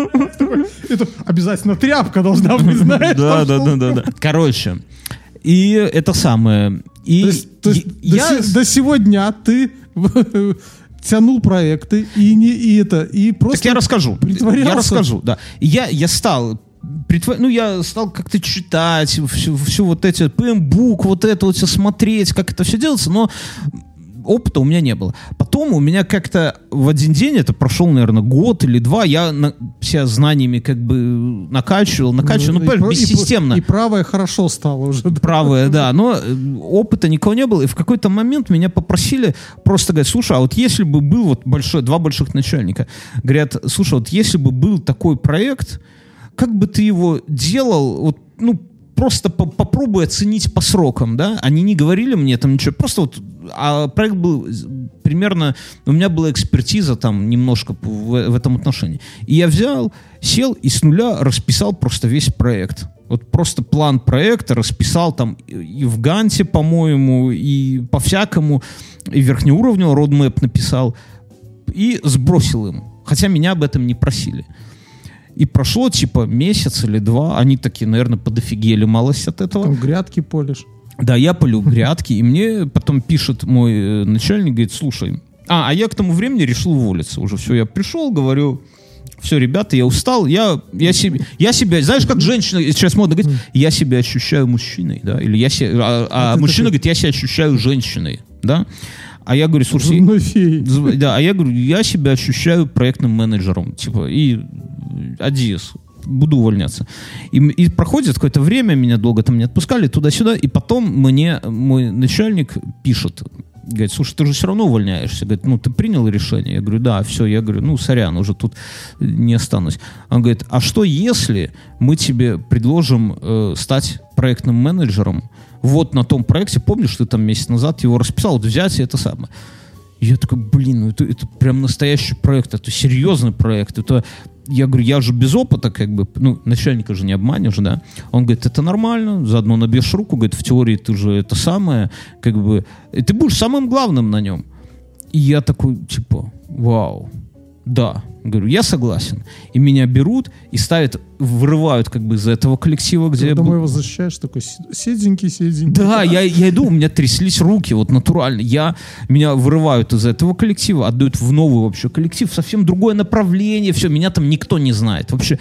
Это обязательно тряпка должна быть, знаешь. Да, да, да, да, да. Короче, и это самое. И То есть, то есть до, я... се- до сегодня ты тянул проекты и не и это и просто Так я расскажу. Я расскажу, да. Я, я стал ну, я стал как-то читать всю, всю вот эти ПМ-бук, вот это вот все смотреть, как это все делается, но опыта у меня не было. Потом у меня как-то в один день, это прошел, наверное, год или два, я на, себя знаниями как бы накачивал, накачивал, ну, и понимаешь, и бессистемно. И, правое хорошо стало уже. да. правая, да, но э, опыта никого не было, и в какой-то момент меня попросили просто говорить, слушай, а вот если бы был вот большой, два больших начальника, говорят, слушай, вот если бы был такой проект, как бы ты его делал, вот, ну, просто по- попробуй оценить по срокам, да, они не говорили мне там ничего, просто вот, а проект был примерно, у меня была экспертиза там немножко в, в этом отношении. И я взял, сел и с нуля расписал просто весь проект. Вот просто план проекта расписал там и в Ганте, по-моему, и по-всякому, и верхнеуровневый родмэп написал, и сбросил им. Хотя меня об этом не просили. И прошло типа месяц или два, они такие, наверное, подофигели малость от этого. Там грядки полишь. Да, я полю грядки, и мне потом пишет мой э, начальник, говорит, слушай, а, а я к тому времени решил уволиться уже. Все, я пришел, говорю, все, ребята, я устал, я, я, себе, я себя, знаешь, как женщина сейчас модно говорить, я себя ощущаю мужчиной, да, или я себя, а, а мужчина говорит, я себя ощущаю женщиной, да. А я говорю, слушай, Зубной Да, а я говорю, я себя ощущаю проектным менеджером, типа, и Адиес, буду увольняться. И, и проходит какое-то время, меня долго там не отпускали, туда-сюда, и потом мне мой начальник пишет, говорит, слушай, ты же все равно увольняешься. Говорит, ну, ты принял решение? Я говорю, да, все. Я говорю, ну, сорян, уже тут не останусь. Он говорит, а что если мы тебе предложим э, стать проектным менеджером вот на том проекте, помнишь, ты там месяц назад его расписал, вот взять и это самое. Я такой, блин, ну это, это прям настоящий проект, это серьезный проект. Это, я говорю, я же без опыта, как бы, ну, начальника же не обманешь, да. Он говорит, это нормально, заодно набьешь руку, говорит, в теории ты же это самое, как бы, и ты будешь самым главным на нем. И я такой, типа, вау, да. Говорю, я согласен. И меня берут и ставят, вырывают как бы из этого коллектива, где Ты домой был. возвращаешь, такой се- седенький, седенький. Да, я, я иду, у меня тряслись руки, вот натурально. Я, меня вырывают из этого коллектива, отдают в новый вообще коллектив, совсем другое направление, все, меня там никто не знает. Вообще,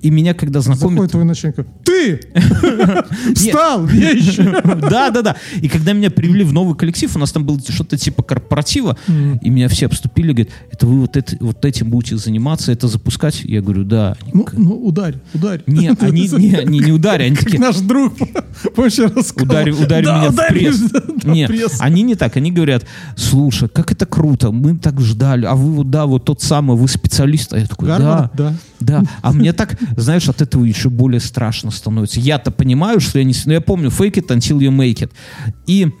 и меня когда Заходит знакомят... твой начальник, ты! Встал, я еще. Да, да, да. И когда меня привели в новый коллектив, у нас там было что-то типа корпоратива, и меня все обступили, говорят, это вы вот этим будете заниматься, это запускать? Я говорю, да. Ну, ну, ударь, ударь. Не, они не, они не ударили, они такие, наш друг, помнишь, я рассказывал? Ударь, ударь Да, меня в ударь пресс. меня, да, Не, пресс. они не так. Они говорят, слушай, как это круто, мы так ждали, а вы вот, да, вот тот самый, вы специалист. А я такой, Гарвард, да, да. да. А мне так, знаешь, от этого еще более страшно становится. Я-то понимаю, что я не... Ну, я помню, fake it until you make it. И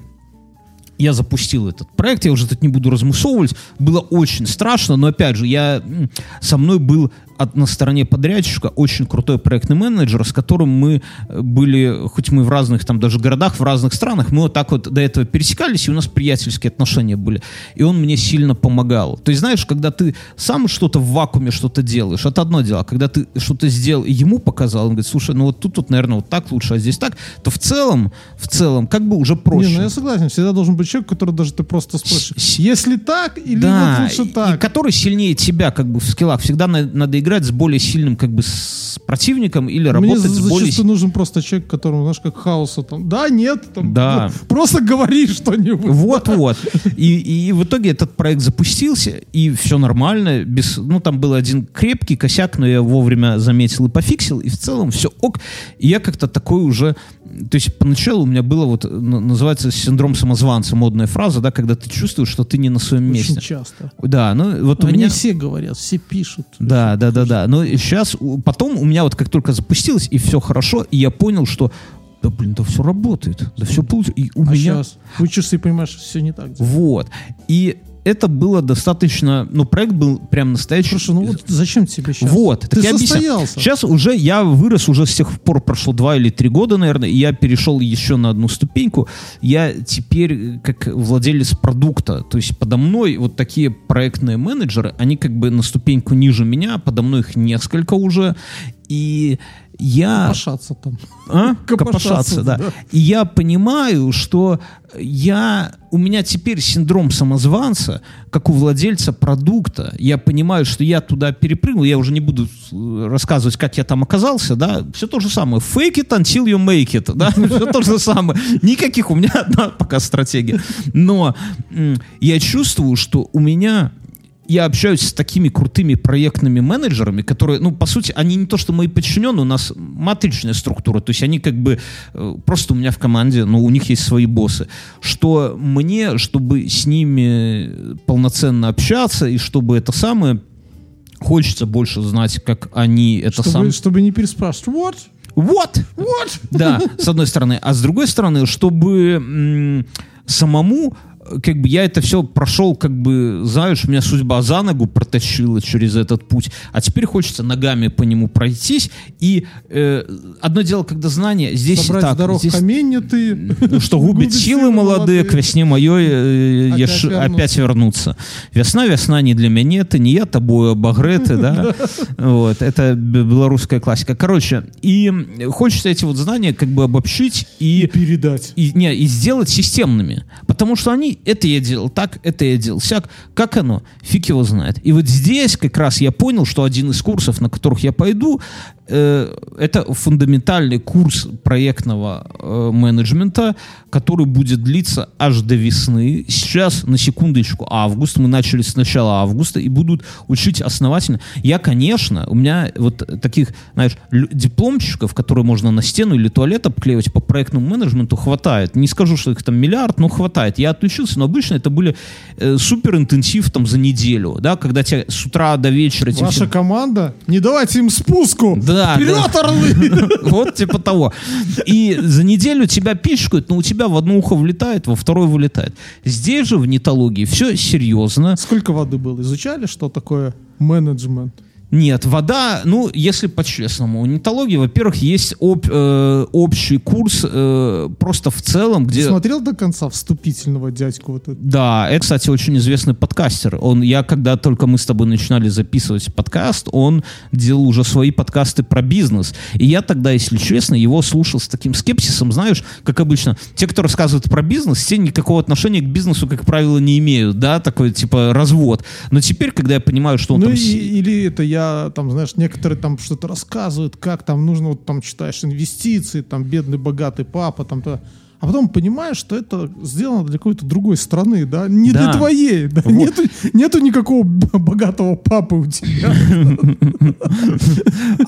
я запустил этот проект, я уже тут не буду размусовывать. Было очень страшно, но опять же, я, со мной был от, на стороне подрядчика очень крутой проектный менеджер, с которым мы э, были, хоть мы в разных там даже городах, в разных странах, мы вот так вот до этого пересекались, и у нас приятельские отношения были. И он мне сильно помогал. То есть, знаешь, когда ты сам что-то в вакууме что-то делаешь, это одно дело. А Когда ты что-то сделал и ему показал, он говорит, слушай, ну вот тут, вот, наверное, вот так лучше, а здесь так, то в целом, в целом, как бы уже проще. Не, ну я согласен, всегда должен быть человек, который даже ты просто спросишь, если так или да, вот лучше так. и который сильнее тебя как бы в скиллах. Всегда на- надо играть с более сильным как бы с противником или Мне работать с более... си- нужен просто человек, которому, знаешь, как хаоса там, да, нет, там, Да. ну, просто говори что-нибудь. Вот-вот. И, и в итоге этот проект запустился, и все нормально. Без, ну, там был один крепкий косяк, но я вовремя заметил и пофиксил, и в целом все ок. И я как-то такой уже... То есть поначалу у меня было вот, называется синдром самозванца, модная фраза, да, когда ты чувствуешь, что ты не на своем Очень месте. часто. Да, ну вот у Они меня... все говорят, все пишут. Да, да, да, да. Но сейчас, потом у меня вот как только запустилось, и все хорошо, и я понял, что да блин, да все работает, да все получится. И у А меня... сейчас учишься и понимаешь, все не так. Вот. И это было достаточно... Ну, проект был прям настоящий. Слушай, ну вот зачем тебе сейчас? Вот, Ты так состоялся. Сейчас уже я вырос, уже с тех пор прошло два или три года, наверное, и я перешел еще на одну ступеньку. Я теперь э, как владелец продукта, то есть подо мной вот такие проектные менеджеры, они как бы на ступеньку ниже меня, подо мной их несколько уже, и я... Копошаться там. А? Копошаться, да. да. И я понимаю, что я, у меня теперь синдром самозванца, как у владельца продукта. Я понимаю, что я туда перепрыгнул, я уже не буду э, рассказывать, как я там оказался, да, все то же самое. Fake it until you make it, да, все то же самое. Никаких, у меня одна пока стратегия. Но я чувствую, что у меня я общаюсь с такими крутыми проектными менеджерами, которые, ну, по сути, они не то, что мои подчиненные, у нас матричная структура, то есть они как бы э, просто у меня в команде, но у них есть свои боссы, что мне, чтобы с ними полноценно общаться и чтобы это самое, хочется больше знать, как они это Чтобы, сам... чтобы не переспрашивать. Вот, Вот! вот. Да, с одной стороны. А с другой стороны, чтобы самому как бы я это все прошел, как бы, знаешь, меня судьба за ногу протащила через этот путь, а теперь хочется ногами по нему пройтись. И э, одно дело, когда знание здесь Собрать так, дорог здесь, камень ты. ну, что губит силы молодые, к весне моей э, Опять еш- вернуться. опять вернуться. Весна, весна не для меня, это не я тобой обогреты, да. Вот, это белорусская классика. Короче, и хочется эти вот знания как бы обобщить и Передать. и, не, и сделать системными. Потому что они, это я делал так, это я делал сяк. Как оно? Фиг его знает. И вот здесь как раз я понял, что один из курсов, на которых я пойду, это фундаментальный курс проектного э, менеджмента, который будет длиться аж до весны. Сейчас, на секундочку, август. Мы начали с начала августа и будут учить основательно. Я, конечно, у меня вот таких, знаешь, дипломчиков, которые можно на стену или туалет обклеивать по проектному менеджменту, хватает. Не скажу, что их там миллиард, но хватает. Я отучился, но обычно это были э, супер интенсив там за неделю, да, когда тебя с утра до вечера... Ваша всем- команда, не давайте им спуску. Да, Вперед, да. орлы! Вот типа того. И за неделю тебя пичкают, но у тебя в одно ухо влетает, во второе вылетает. Здесь же в нетологии все серьезно. Сколько воды было? Изучали, что такое менеджмент? Нет, вода, ну, если по-честному, у нетологии, во-первых, есть об- э, общий курс э, просто в целом, Ты где... смотрел до конца вступительного дядьку вот это? Да, это, кстати, очень известный подкастер. Он, я, когда только мы с тобой начинали записывать подкаст, он делал уже свои подкасты про бизнес. И я тогда, если честно, его слушал с таким скепсисом, знаешь, как обычно, те, кто рассказывают про бизнес, те никакого отношения к бизнесу, как правило, не имеют, да, такой, типа, развод. Но теперь, когда я понимаю, что он Ну там... или это я там, знаешь, некоторые там что-то рассказывают, как там нужно, вот там читаешь инвестиции, там бедный богатый папа, там то. А потом понимаешь, что это сделано для какой-то другой страны, да, не Да. для твоей, да, Вот. нету, нету никакого богатого папы у тебя.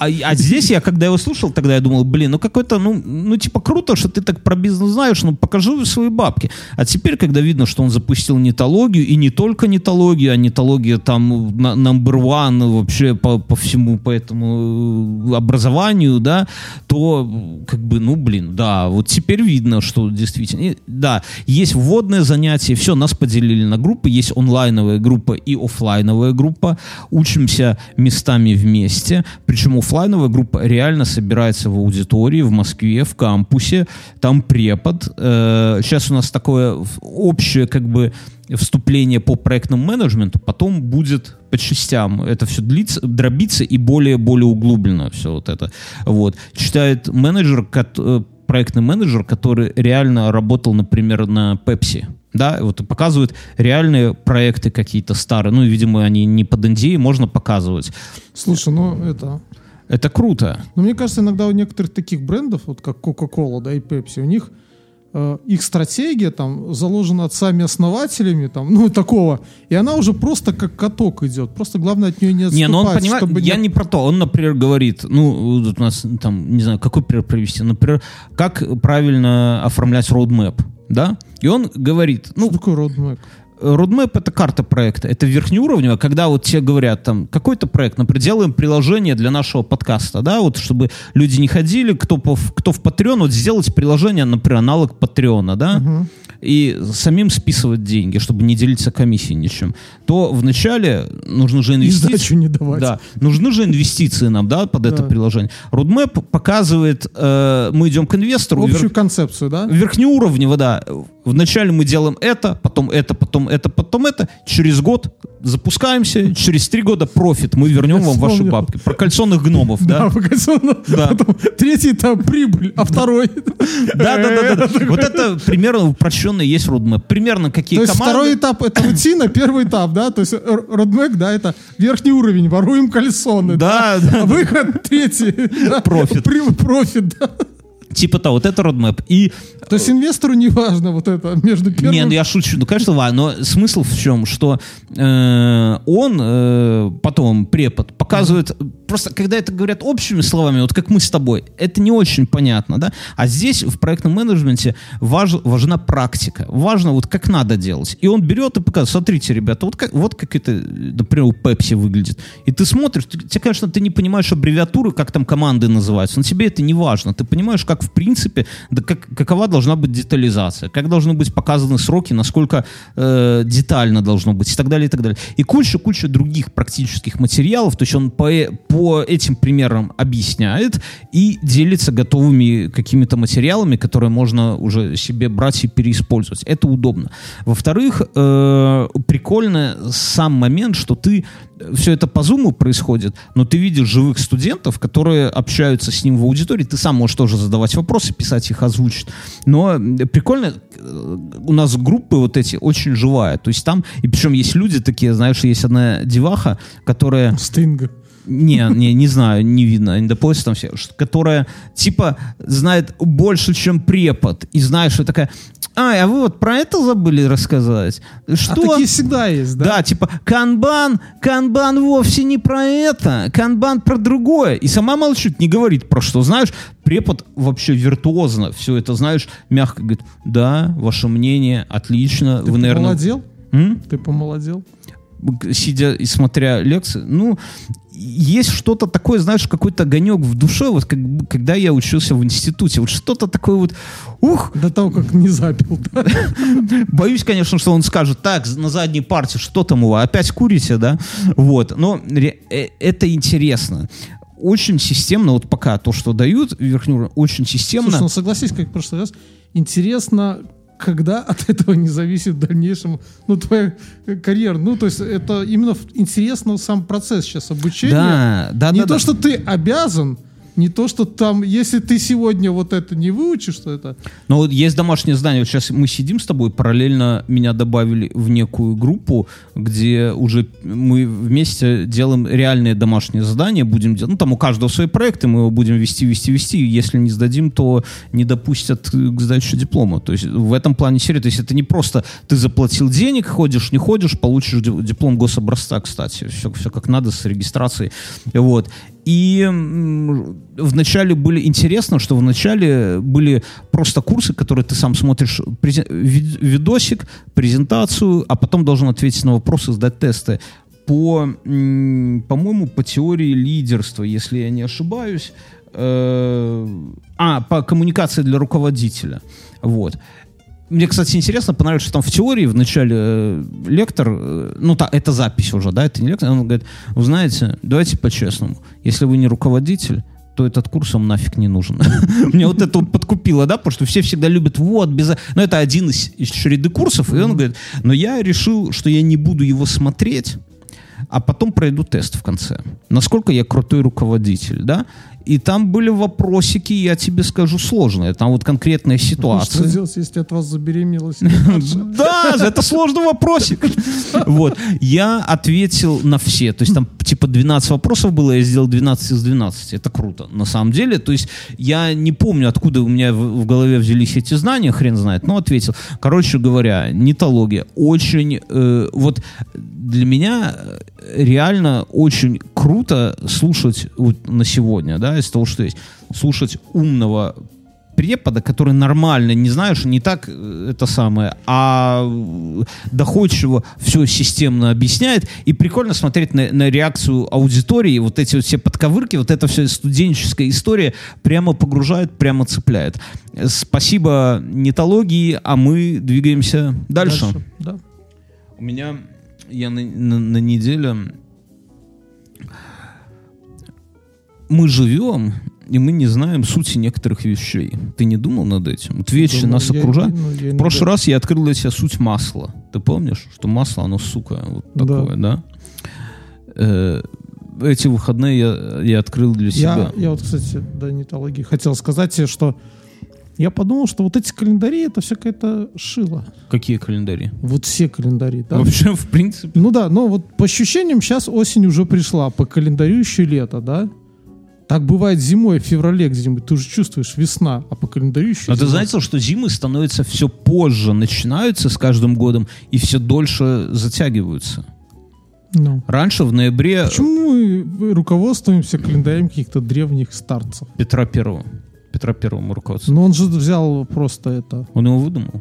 А, а здесь я, когда его слушал, тогда я думал, блин, ну какой-то, ну, ну типа круто, что ты так про бизнес знаешь, ну покажи свои бабки. А теперь, когда видно, что он запустил нетологию, и не только нетологию, а нетология там number one вообще по, по всему по этому э, образованию, да, то как бы, ну блин, да, вот теперь видно, что действительно, и, да, есть вводное занятие, все, нас поделили на группы, есть онлайновая группа и оффлайновая группа, учимся местами вместе, причем оффлайновая группа реально собирается в аудитории в Москве, в кампусе, там препод, Э, сейчас у нас такое общее как бы вступление по проектному менеджменту, потом будет по частям. Это все длится, дробится и более-более углублено все вот это. Вот. Читает менеджер, э, проектный менеджер, который реально работал, например, на Pepsi. Да, вот и показывает реальные проекты какие-то старые. Ну, видимо, они не под NDA, можно показывать. Слушай, ну это... Это круто. Но мне кажется, иногда у некоторых таких брендов, вот как Coca-Cola, да, и Pepsi, у них их стратегия там заложена отцами-основателями, там, ну, такого, и она уже просто как каток идет. Просто главное от нее не отступать, Не, ну он понимает, чтобы я не- не про то. Он, например, говорит, ну, вот у нас там, не знаю, какой пример привести. Например, как правильно оформлять roadmap, да? И он говорит, ну, Что такое roadmap? Roadmap — это карта проекта. Это верхнеуровневая, когда вот тебе говорят, там, какой-то проект, например, делаем приложение для нашего подкаста, да, вот, чтобы люди не ходили, кто, по, кто в Patreon, вот сделать приложение, например, аналог Патреона, да, и самим списывать деньги, чтобы не делиться комиссией ничем, то вначале нужно же И инвестиции. сдачу не давать. Да, нужны же инвестиции нам, да, под это приложение. Roadmap показывает, э, мы идем к инвестору, Общую вер- концепцию, да? верхнеуровнево, да. Вначале мы делаем это, потом это, потом это, потом это. Через год запускаемся, через три года профит. Мы вернем вам ваши бабки. Про кальсонных гномов, Да, да? показано. Да. Потом третий этап прибыль, а второй... Да, да, да, да. Вот это примерно упрощенный есть roadmap. Примерно какие То есть команды. второй этап это рутина, первый этап, да? То есть родмек, да, это верхний уровень, воруем кальсоны. Да, да, выход третий. да, Профит. Профит, да. Типа того, вот это roadmap. И То есть инвестору не важно вот это между первым... Не, ну я шучу, ну конечно, ладно, но смысл в чем, что э, он э, потом, препод, показывает, просто когда это говорят общими словами, вот как мы с тобой, это не очень понятно, да, а здесь в проектном менеджменте важ- важна практика, важно вот как надо делать, и он берет и показывает, смотрите, ребята, вот как, вот как это, например, у Pepsi выглядит, и ты смотришь, ты, тебе, конечно, ты не понимаешь аббревиатуры, как там команды называются, но тебе это не важно, ты понимаешь, как в принципе, да как, какова должна быть детализация, как должны быть показаны сроки, насколько э, детально должно быть и так далее, и так далее. И куча-куча других практических материалов, то есть он по, э- по этим примерам объясняет и делится готовыми какими-то материалами, которые можно уже себе брать и переиспользовать. Это удобно. Во-вторых, э, прикольно сам момент, что ты все это по зуму происходит, но ты видишь живых студентов, которые общаются с ним в аудитории, ты сам можешь тоже задавать вопросы, писать их, озвучить. Но э, прикольно, э, у нас группы вот эти очень живая, то есть там, и причем есть люди такие, знаешь, есть одна деваха, которая... Стинга. Не, не, не знаю, не видно, индопоэзия там все, которая, типа, знает больше, чем препод, и знаешь, что такая, а, а вы вот про это забыли рассказать? Что? А такие всегда есть, да? Да, типа, канбан, канбан вовсе не про это, канбан про другое. И сама молчит, не говорит про что. Знаешь, препод вообще виртуозно все это, знаешь, мягко говорит, да, ваше мнение, отлично, Ты вы, наверное... помолодел? М? Ты помолодел? Сидя и смотря лекции, ну, есть что-то такое, знаешь, какой-то огонек в душе, вот как, когда я учился в институте, вот что-то такое вот, ух, До того, как не запил, да? Боюсь, конечно, что он скажет, так, на задней парте, что там у вас, опять курите, да? Вот, но э, это интересно. Очень системно, вот пока то, что дают уровень, очень системно. Слушай, ну согласись, как в прошлый раз, интересно, когда от этого не зависит в дальнейшем, ну, твоя э, карьера. Ну, то есть это именно интересно сам процесс сейчас обучения. да, да, не да, то, да. что ты обязан, не то, что там, если ты сегодня вот это не выучишь, то это... Но вот есть домашнее задание. Вот сейчас мы сидим с тобой, параллельно меня добавили в некую группу, где уже мы вместе делаем реальные домашние задания, будем делать. Ну, там у каждого свои проекты, мы его будем вести, вести, вести. И Если не сдадим, то не допустят к сдаче диплома. То есть в этом плане серия. То есть это не просто ты заплатил денег, ходишь, не ходишь, получишь ди- диплом гособразца, кстати. Все, все как надо с регистрацией. Вот. И вначале были интересно, что вначале были просто курсы, которые ты сам смотришь, презен- вид- видосик, презентацию, а потом должен ответить на вопросы, сдать тесты. По, по-моему, по теории лидерства, если я не ошибаюсь. Э, а, по коммуникации для руководителя. Вот. Мне, кстати, интересно, понравилось, что там в теории в начале э, лектор, э, ну, та, это запись уже, да, это не лектор, он говорит, вы знаете, давайте по-честному, если вы не руководитель, то этот курс вам нафиг не нужен. Мне вот это вот подкупило, да, потому что все всегда любят, вот, без... Ну, это один из, из череды курсов, и он говорит, но я решил, что я не буду его смотреть, а потом пройду тест в конце. Насколько я крутой руководитель, да? И там были вопросики, я тебе скажу, сложные. Там вот конкретная Что ситуация. делать, если от вас забеременела? Да, это сложный вопросик. Вот. Я ответил на все. То есть там типа 12 вопросов было, я сделал 12 из 12. Это круто. На самом деле. То есть я не помню, откуда у меня в, в голове взялись эти знания, хрен знает, но ответил. Короче говоря, нетология очень... э, вот для меня э, реально очень круто слушать вот на сегодня, да, из того, что есть. Слушать умного препода, который нормально, не знаешь, не так э, это самое, а э, доходчиво все системно объясняет, и прикольно смотреть на, на реакцию аудитории, вот эти вот все подковырки, вот эта вся студенческая история прямо погружает, прямо цепляет. Спасибо нетологии, а мы двигаемся дальше. Да. У меня я на, на- на неделе мы живем и мы не знаем сути некоторых вещей. Ты не думал над этим? Вот вещи Думал, нас я- окружают. ну, я В прошлый раз я открыл для себя суть масла. Ты помнишь, что масло, оно сука, вот Да. такое, да? Э, эти выходные я, я открыл для себя. Я, я вот, кстати, до нетологии хотел сказать тебе, что я подумал, что вот эти календари это все какая-то шила. Какие календари? Вот все календари, да? Вообще, в принципе. Ну да, но вот по ощущениям сейчас осень уже пришла, по календарю еще лето, да? Так бывает зимой, в феврале где-нибудь, ты уже чувствуешь весна, а по календарю еще Но ты заметил, что зимы становятся все позже, начинаются с каждым годом и все дольше затягиваются. Ну. Раньше в ноябре Почему мы руководствуемся календарем каких-то древних старцев? Петра Первого. Петра Первого мы руководствуем. Ну он же взял просто это... Он его выдумал?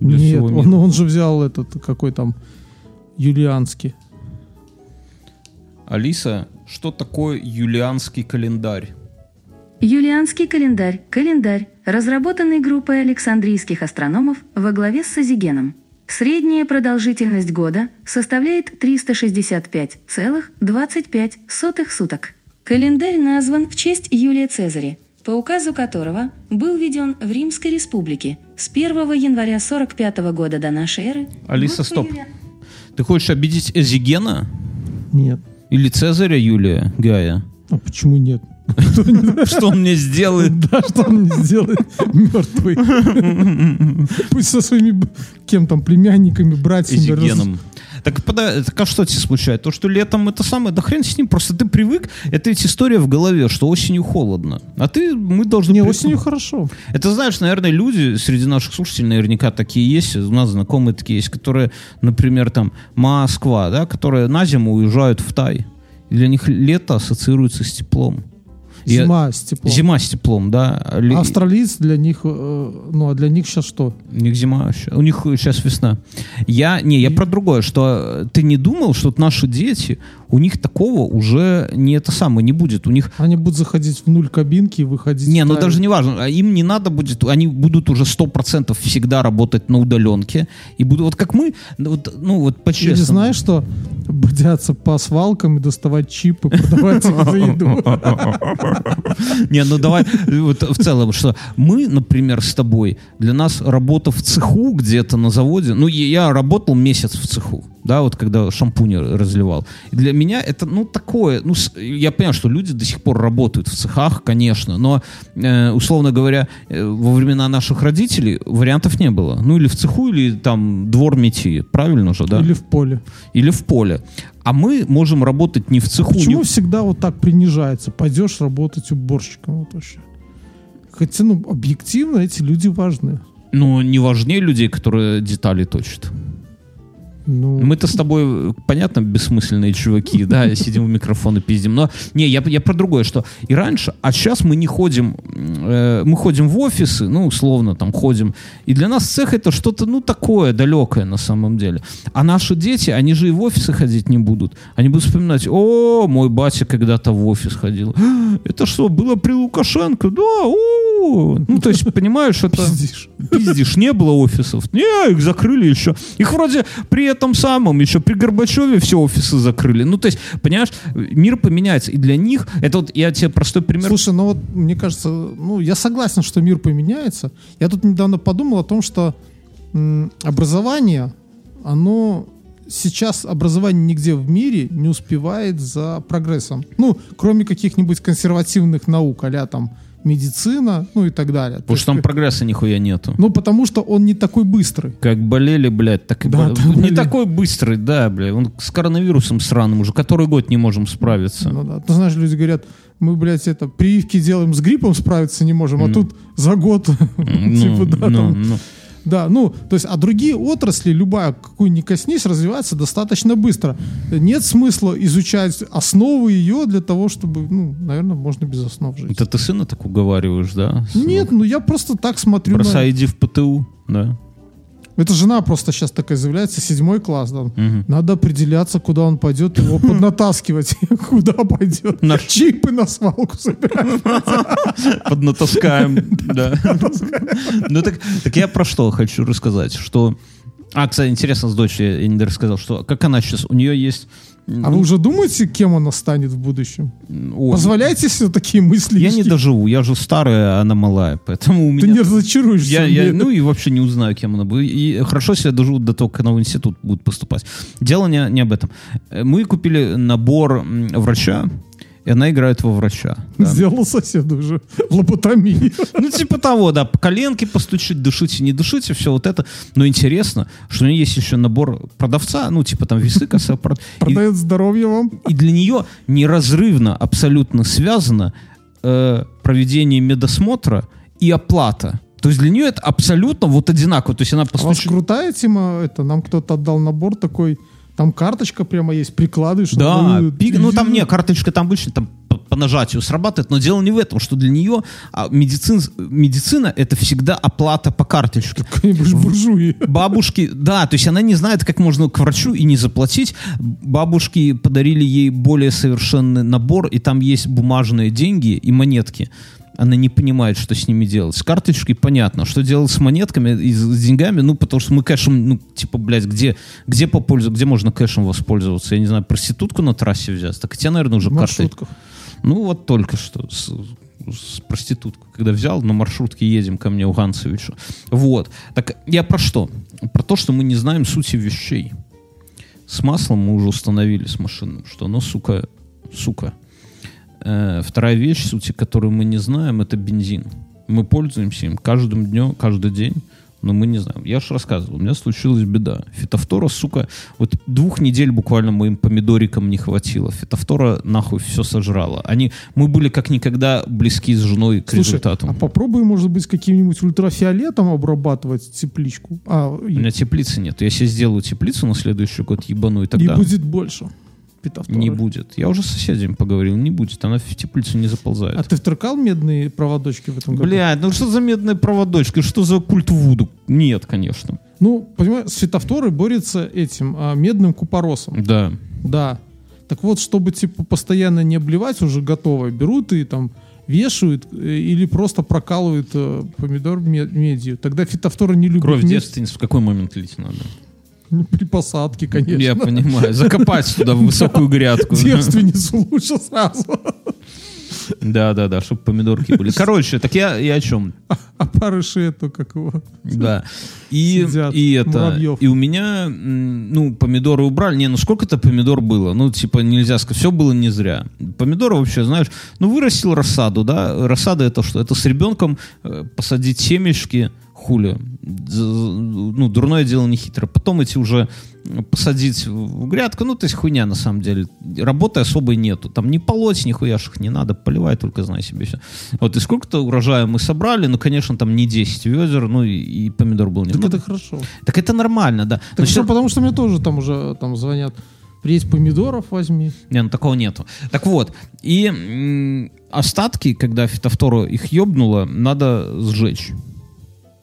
Нет, он, он же взял этот, какой там, юлианский. Алиса, что такое юлианский календарь? Юлианский календарь – календарь, разработанный группой александрийских астрономов во главе с Созигеном. Средняя продолжительность года составляет 365,25 суток. Календарь назван в честь Юлия Цезаря, по указу которого был введен в Римской республике с 1 января 45 года до нашей эры. Алиса, стоп. Юлиан- Ты хочешь обидеть Эзигена? Нет. Или Цезаря Юлия Гая? А почему нет? Что он мне сделает? Да, что он не сделает мертвый. Пусть со своими кем там племянниками, братьями. Эзигеном. Так, пода- так а что тебе смущает? То, что летом это самое, да хрен с ним, просто ты привык, это ведь история в голове, что осенью холодно. А ты, мы должны... Не, осенью хорошо. Это, знаешь, наверное, люди среди наших слушателей наверняка такие есть, у нас знакомые такие есть, которые, например, там, Москва, да, которые на зиму уезжают в Тай. И для них лето ассоциируется с теплом. И- Зима с теплом. Зима с теплом, да. Австралиец для них, э, ну а для них сейчас что? У них зима, у них сейчас весна. Я, не, я про другое, что э, ты не думал, что наши дети, у них такого уже не это самое, не будет. У них Они будут заходить в нуль кабинки и выходить. Не, ну даже не важно. А Им не надо будет, они будут уже 100% всегда работать на удаленке. И будут, вот как мы, ну вот, ну вот Или по-честному. знаешь что? Бодяться по свалкам и доставать чипы, продавать их за еду. Не, ну давай вот в целом, что мы, например, с тобой, для нас работа в цеху где-то на заводе, ну я работал месяц в цеху, да, вот когда шампуни разливал. И для меня это, ну, такое, ну, я понимаю, что люди до сих пор работают в цехах, конечно, но, э, условно говоря, э, во времена наших родителей вариантов не было. Ну, или в цеху, или там двор мети, правильно же, да? Или в поле. Или в поле. А мы можем работать не в цеху, Почему не... всегда вот так принижается? Пойдешь работать уборщиком вот вообще. Хотя, ну, объективно эти люди важны. Ну, не важнее людей, которые детали точат. Ну, Мы-то с тобой, понятно, бессмысленные чуваки, да, сидим в микрофон и пиздим. Но не, я, я про другое, что и раньше, а сейчас мы не ходим, э, мы ходим в офисы, ну, условно, там ходим. И для нас цех это что-то, ну, такое далекое на самом деле. А наши дети, они же и в офисы ходить не будут. Они будут вспоминать, о, мой батя когда-то в офис ходил. Это что, было при Лукашенко? Да, о, ну, то есть, понимаешь, это... пиздишь. Пиздишь, не было офисов. Не, их закрыли еще. Их вроде при этом самом, еще при Горбачеве все офисы закрыли. Ну, то есть, понимаешь, мир поменяется. И для них, это вот я тебе простой пример. Слушай, ну вот мне кажется, ну я согласен, что мир поменяется. Я тут недавно подумал о том, что образование, оно сейчас образование нигде в мире не успевает за прогрессом. Ну, кроме каких-нибудь консервативных наук, а там медицина, ну и так далее. То Потому что там как- прогресса нихуя нету. Ну, потому что он не такой быстрый. Как болели, блядь, так и Да, бол- Не болели. такой быстрый, да, блядь. Он с коронавирусом сраным уже который год не можем справиться. Ну да. Ты знаешь, люди говорят, мы, блядь, это, прививки делаем с гриппом, справиться не можем, а тут за год, Ну, типа, да, ну, там, ну. Да, ну, то есть, а другие отрасли, любая, какую ни коснись, развивается достаточно быстро. Нет смысла изучать основы ее для того, чтобы, ну, наверное, можно без основ жить. Это ты сына так уговариваешь, да? Нет, ну я просто так смотрю на... Бросай, иди в ПТУ, да. Это жена просто сейчас такая заявляется, седьмой класс, да. Надо определяться, куда он пойдет, его поднатаскивать, куда пойдет. На- Чипы на свалку собирать. Поднатаскаем, да. Ну так, так я про что хочу рассказать, что... А, кстати, интересно, с дочерью я не рассказал, что как она сейчас, у нее есть... А вы уже думаете, кем она станет в будущем? Ой, Позволяете себе такие мысли? я не доживу, я же старая, а она малая, поэтому у Ты меня... не разочаруешься. Я, я, ну и вообще не узнаю, кем она будет. И хорошо себя доживут до того, как она в институт будет поступать. Дело не, не об этом. Э, Мы купили набор врача, и она играет во врача. да. Сделал соседу уже лоботомию. Ну, типа того, да, по коленке постучить, дышите, не дышите, все вот это. Но интересно, что у нее есть еще набор продавца, ну, типа там весы, коса, Продает здоровье вам. и для нее неразрывно абсолютно связано э, проведение медосмотра и оплата. То есть для нее это абсолютно вот одинаково. То есть она А у вас постучит... крутая тема, это нам кто-то отдал набор такой, там карточка прямо есть, прикладываешь. Да, ну, пик- ну там не, карточка там обычно там по, по нажатию срабатывает, но дело не в этом, что для нее а, медицин, медицина это всегда оплата по карточке. Буржуи. Бабушки, да, то есть она не знает, как можно к врачу и не заплатить. Бабушки подарили ей более совершенный набор, и там есть бумажные деньги и монетки. Она не понимает, что с ними делать. С карточкой понятно. Что делать с монетками и с деньгами? Ну, потому что мы кэшем, ну, типа, блядь, где, где попользоваться, где можно кэшем воспользоваться? Я не знаю, проститутку на трассе взять? Так тебе, наверное, уже маршрутках. Ну, вот только что с, с проституткой, когда взял, на маршрутке едем ко мне у Ганцевича. Вот. Так я про что? Про то, что мы не знаем сути вещей. С маслом мы уже установили с машинным, что оно, сука, сука. Э, вторая вещь, сути которой мы не знаем, это бензин. Мы пользуемся им каждым днем, каждый день Но мы не знаем. Я же рассказывал, у меня случилась беда. Фитофтора, сука, вот двух недель буквально моим помидорикам не хватило. Фитофтора нахуй все сожрала. Они, мы были как никогда близки с женой к Слушай, результату. а попробуй, может быть, каким-нибудь ультрафиолетом обрабатывать тепличку. А, У и, меня теплицы нет. Я себе сделаю теплицу на следующий год, ебану, и и тогда будет больше. Питофторы. не будет. Я уже с соседями поговорил, не будет. Она в теплицу не заползает. А ты втыркал медные проводочки в этом году? Блядь, ну что за медная проводочка? Что за культ Вуду? Нет, конечно. Ну, понимаешь, с фитофторой борется этим а, медным купоросом. Да. Да. Так вот, чтобы типа постоянно не обливать уже готовое, берут и там вешают э, или просто прокалывают э, помидор ме- медью. Тогда фитофтора не любят Кровь девственниц в какой момент лить надо? Ну, При посадке, конечно. Я понимаю. Закопать туда в высокую грядку. Девственницу лучше сразу. Да, да, да, чтобы помидорки были. Короче, так я, я о чем? А парыши это как его. Да. И, Сидят, и это. муравьев. И у меня, ну, помидоры убрали. Не, ну сколько-то помидор было? Ну, типа, нельзя сказать, все было не зря. Помидоры вообще, знаешь, ну, вырастил рассаду, да? Рассада это что? Это с ребенком э, посадить семечки, хули. Ну, дурное дело не хитро. Потом эти уже посадить в грядку, ну, то есть хуйня на самом деле. Работы особой нету. Там не полоть, нихуя ж их не надо, поливай только, знай себе все. Вот, и сколько-то урожая мы собрали, ну, конечно, там не 10 ведер, ну, и, и помидор был не Так это хорошо. так это нормально, да. Но Так всё- что, потому что мне тоже там уже там звонят. Приедь помидоров возьми. Не, ну такого нету. Так вот, и остатки, когда фитофтору их ёбнуло, надо сжечь.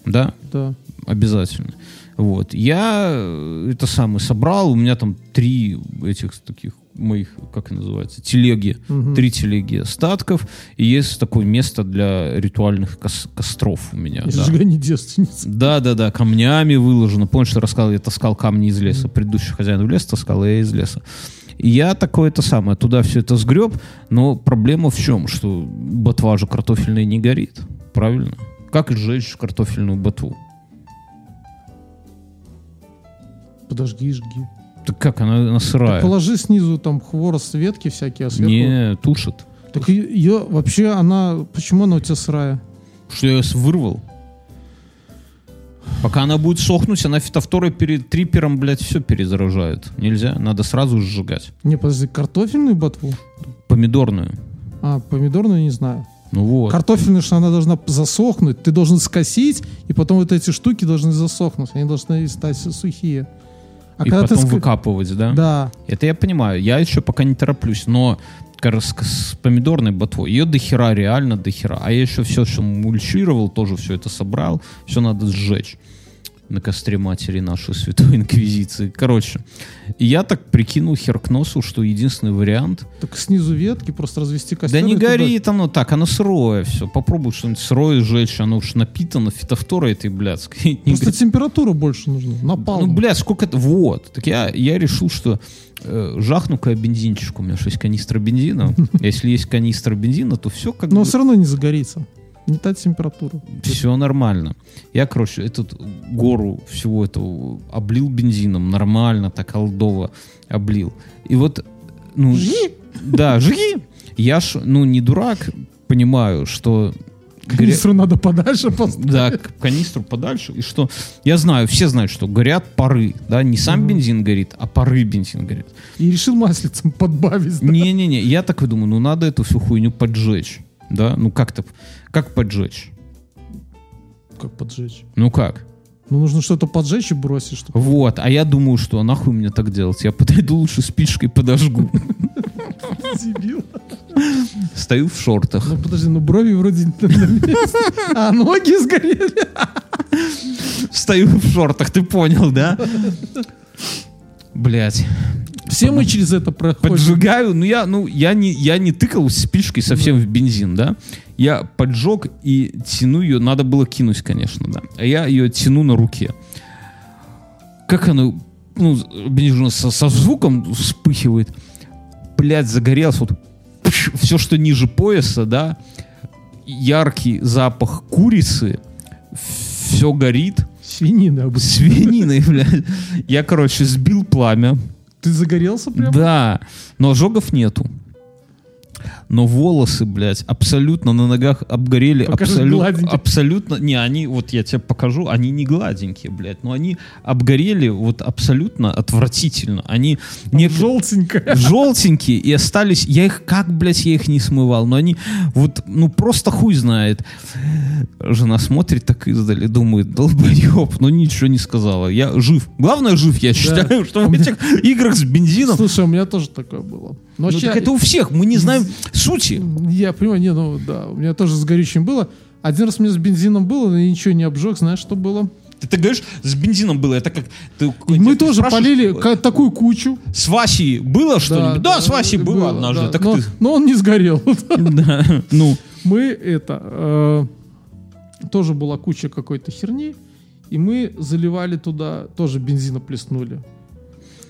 Да, Да. обязательно. Вот. Я э, это самое собрал, у меня там три этих таких моих, как называется, телеги, Мгм. три телеги остатков, и есть такое место для ритуальных кос- костров у меня. И да. сжигание девственниц. Да, да, да, камнями выложено. Помнишь, я рассказал, я таскал камни из леса. Предыдущий хозяин в лес таскал, а я из леса. И я такое это самое, туда все это сгреб, но проблема в чем? Что ботва же картофельная не горит. Правильно? Как сжечь картофельную ботву? Подожги, жги. Так как она, она Так сырая? положи снизу там хворост, ветки всякие, а сверху... Не, тушит. Так ее вообще она... Почему она у тебя сырая? Что я с- вырвал? Пока она будет сохнуть, она фитофторой перед трипером, блядь, все перезаражает. Нельзя, надо сразу сжигать. Не, подожди, картофельную ботву? Помидорную. А, помидорную не знаю. Ну вот. Картофельную, что она должна засохнуть, ты должен скосить, и потом вот эти штуки должны засохнуть, они должны стать сухие. А и потом ска- выкапывать, да? Да. Это я понимаю. Я еще пока не тороплюсь, но с, с помидорной ботвой, ее дохера, реально дохера. А я еще все, что мульчировал, тоже все это собрал, все надо сжечь на костре матери нашей святой инквизиции. Короче, я так прикинул хер к носу, что единственный вариант... Так снизу ветки, просто развести костер. Да не туда- горит оно так, оно сырое все. Попробуй что-нибудь сырое сжечь, оно уж напитано фитофторой этой блядской. Просто температура больше нужна. Ну, Напалм. блядь, сколько это... Вот. Так я, я решил, что э, жахну-ка я бензинчик. У меня что есть канистра бензина. Если есть канистра бензина, то все как Но бы... все равно не загорится. Не та температура. Все нормально. Я, короче, этот гору всего этого облил бензином. Нормально, так олдово облил. И вот... Ну, Жги! Да, жги! Я ж, ну, не дурак, понимаю, что... горя- Канистру надо подальше поставить. Да, канистру подальше. И что, я знаю, все знают, что горят пары, да, не сам бензин горит, а пары бензин горят. И решил маслицем подбавить. да? Не-не-не, я так и думаю, ну надо эту всю хуйню поджечь, да, ну как-то, как поджечь? Как поджечь? Ну как? Ну, нужно что-то поджечь и бросить, чтобы... Вот, а я думаю, что нахуй мне так делать? Я подойду лучше спичкой подожгу. Дебил. Стою в шортах. Ну, подожди, ну брови вроде на месте. А ноги сгорели. Стою в шортах, ты понял, да? Блять. Все мы через это проходим. Поджигаю, ну я, ну я не, я не тыкал спичкой совсем в бензин, да. Я поджег и тяну ее, надо было кинуть, конечно, да. А я ее тяну на руке. Как оно, ну, бензин со, со звуком вспыхивает. Блядь, загорелось вот все, что ниже пояса, да. Яркий запах курицы. Все горит. Свинина. обычно. Свининой, блядь. Я, короче, сбил пламя. Ты загорелся прям? Да, но ожогов нету. Но волосы, блядь, абсолютно на ногах обгорели. Абсолютно, абсолютно, не, они, вот я тебе покажу, они не гладенькие, блядь, но они обгорели вот абсолютно отвратительно. Они не, Желтенькая. желтенькие и остались, я их, как, блядь, я их не смывал, но они вот, ну, просто хуй знает. Жена смотрит так издали, думает, долбоеб, но ничего не сказала. Я жив. Главное, жив, я считаю, что в этих играх с бензином Слушай, у меня тоже такое было. Но ну, ща- так это у всех, мы не знаем сути. Я понимаю, не, ну да, у меня тоже с горючим было. Один раз у меня с бензином было, но я ничего не обжег, знаешь, что было? Ты, ты говоришь, с бензином было, это как... Ты, мы тоже полили ка- такую кучу. С Васей было что-нибудь? Да, с Васей было, однажды. да. Так но, ты... но он не сгорел. Да, ну, Мы это... э, тоже была куча какой-то херни, и мы заливали туда, тоже бензина плеснули.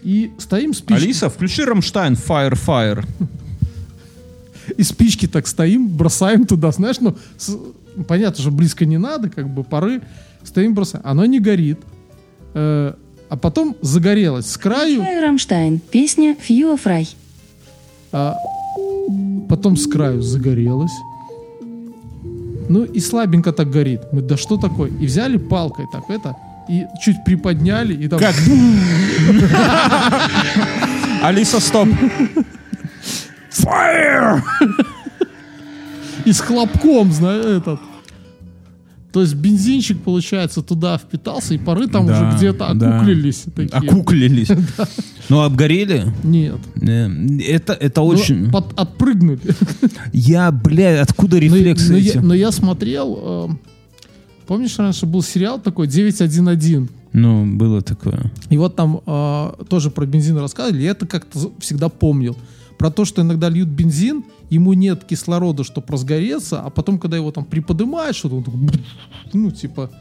И стоим спички, Алиса, включи Рамштайн, Fire, Fire. и спички так стоим, бросаем туда, знаешь, ну, с- понятно, что близко не надо, как бы пары, стоим, бросаем. Оно не горит. Э, а потом загорелось с краю, Рамштайн. Песня Фьюа Фрай. а потом с краю загорелось. Ну и слабенько так горит. Мы, да что такое? И взяли палкой так это, и чуть приподняли, и там... Как? Алиса, стоп. Fire! И с хлопком, знаешь, этот. То есть бензинчик, получается, туда впитался, и пары там Да, уже где-то да. окуклились. Такие. Окуклились. Ну, обгорели? Нет. Э, Это, это Ну, очень... под- отпрыгнули. Я, бля, откуда рефлексы но эти? я, но я смотрел, э, помнишь, раньше был сериал такой 911, Ну, было такое. и вот там э, тоже про бензин рассказывали, и это как-то всегда помнил. Про то, что иногда льют бензин, ему нет кислорода, чтобы разгореться, а потом, когда его там приподнимают, что-то, он такой, ну, типа,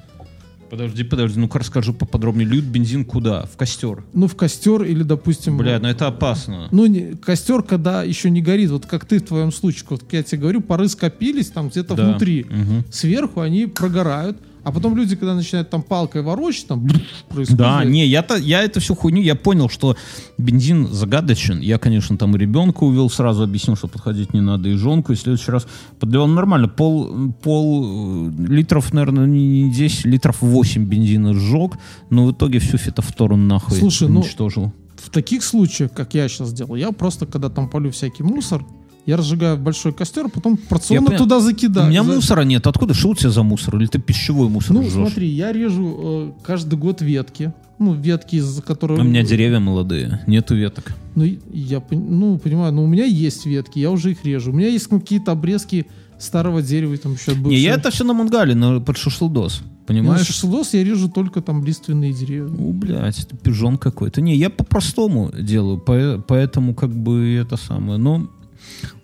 Подожди, подожди, ну-ка расскажу поподробнее. Льют бензин куда? В костер. ну, в костер или, допустим... Бля, ну это опасно. Ну, не- костер, когда еще не горит, вот как ты в твоем случае, вот я тебе говорю, пары скопились там где-то Да. внутри. Мгм. Сверху они прогорают, а потом люди, когда начинают там палкой ворочать, там происходит. Да, не, я-то, я эту всю хуйню, я понял, что бензин загадочен. Я, конечно, там и ребенка увел, сразу объяснил, что подходить не надо, и жонку, и в следующий раз подливал нормально. Пол, пол э, литров, наверное, не, не 10, литров 8 бензина сжег, но в итоге всю фитофтору нахуй Слушай, ну, уничтожил. В таких случаях, как я сейчас делал, я просто, когда там полю всякий мусор, я разжигаю большой костер, потом порционно туда закидаю. У меня За- мусора нет. Откуда? Что у тебя за мусор? Или ты пищевой мусор Ну, жжешь? смотри, я режу э, каждый год ветки. Ну, ветки, из-за которых... У меня деревья молодые, нету веток. Ну, я ну, понимаю, но у меня есть ветки, я уже их режу. У меня есть какие-то обрезки старого дерева, и там еще Не, я это все на мангале, на, под шашлдос. Ну, Понимаешь? шашлос я режу только там лиственные деревья. У, блядь, это пижон какой-то. Не, я по-простому делаю, по- поэтому как бы это самое. Но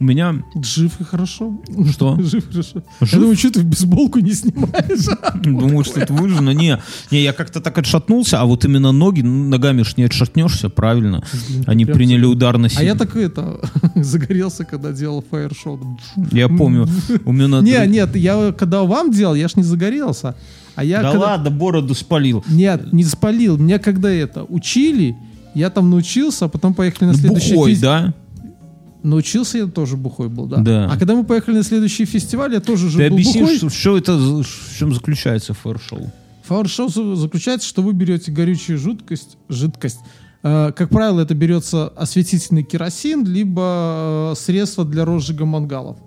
у меня... Жив и хорошо. Что? Жив и хорошо. Жив? Я думаю, что ты бейсболку не снимаешь? Думаю, что это выжжено. Не, не, я как-то так отшатнулся, а вот именно ноги, ну, ногами ж не отшатнешься, правильно. Они приняли удар на себя. А я так это загорелся, когда делал фаер-шоу. Я помню, у меня... Не, нет, я когда вам делал, я ж не загорелся. А я Да когда... ладно, бороду спалил. Нет, не спалил. Меня когда это учили, я там научился, а потом поехали на следующий Бухой, фес- да? Научился я тоже бухой был, да. Да. А когда мы поехали на следующий фестиваль, я тоже же Ты был объясни, бухой. что, что это, в чем заключается фаер-шоу? Фаер-шоу за- заключается, что вы берете горючую жидкость, жидкость. Э, как правило, это берется осветительный керосин, либо э, средство для розжига мангалов.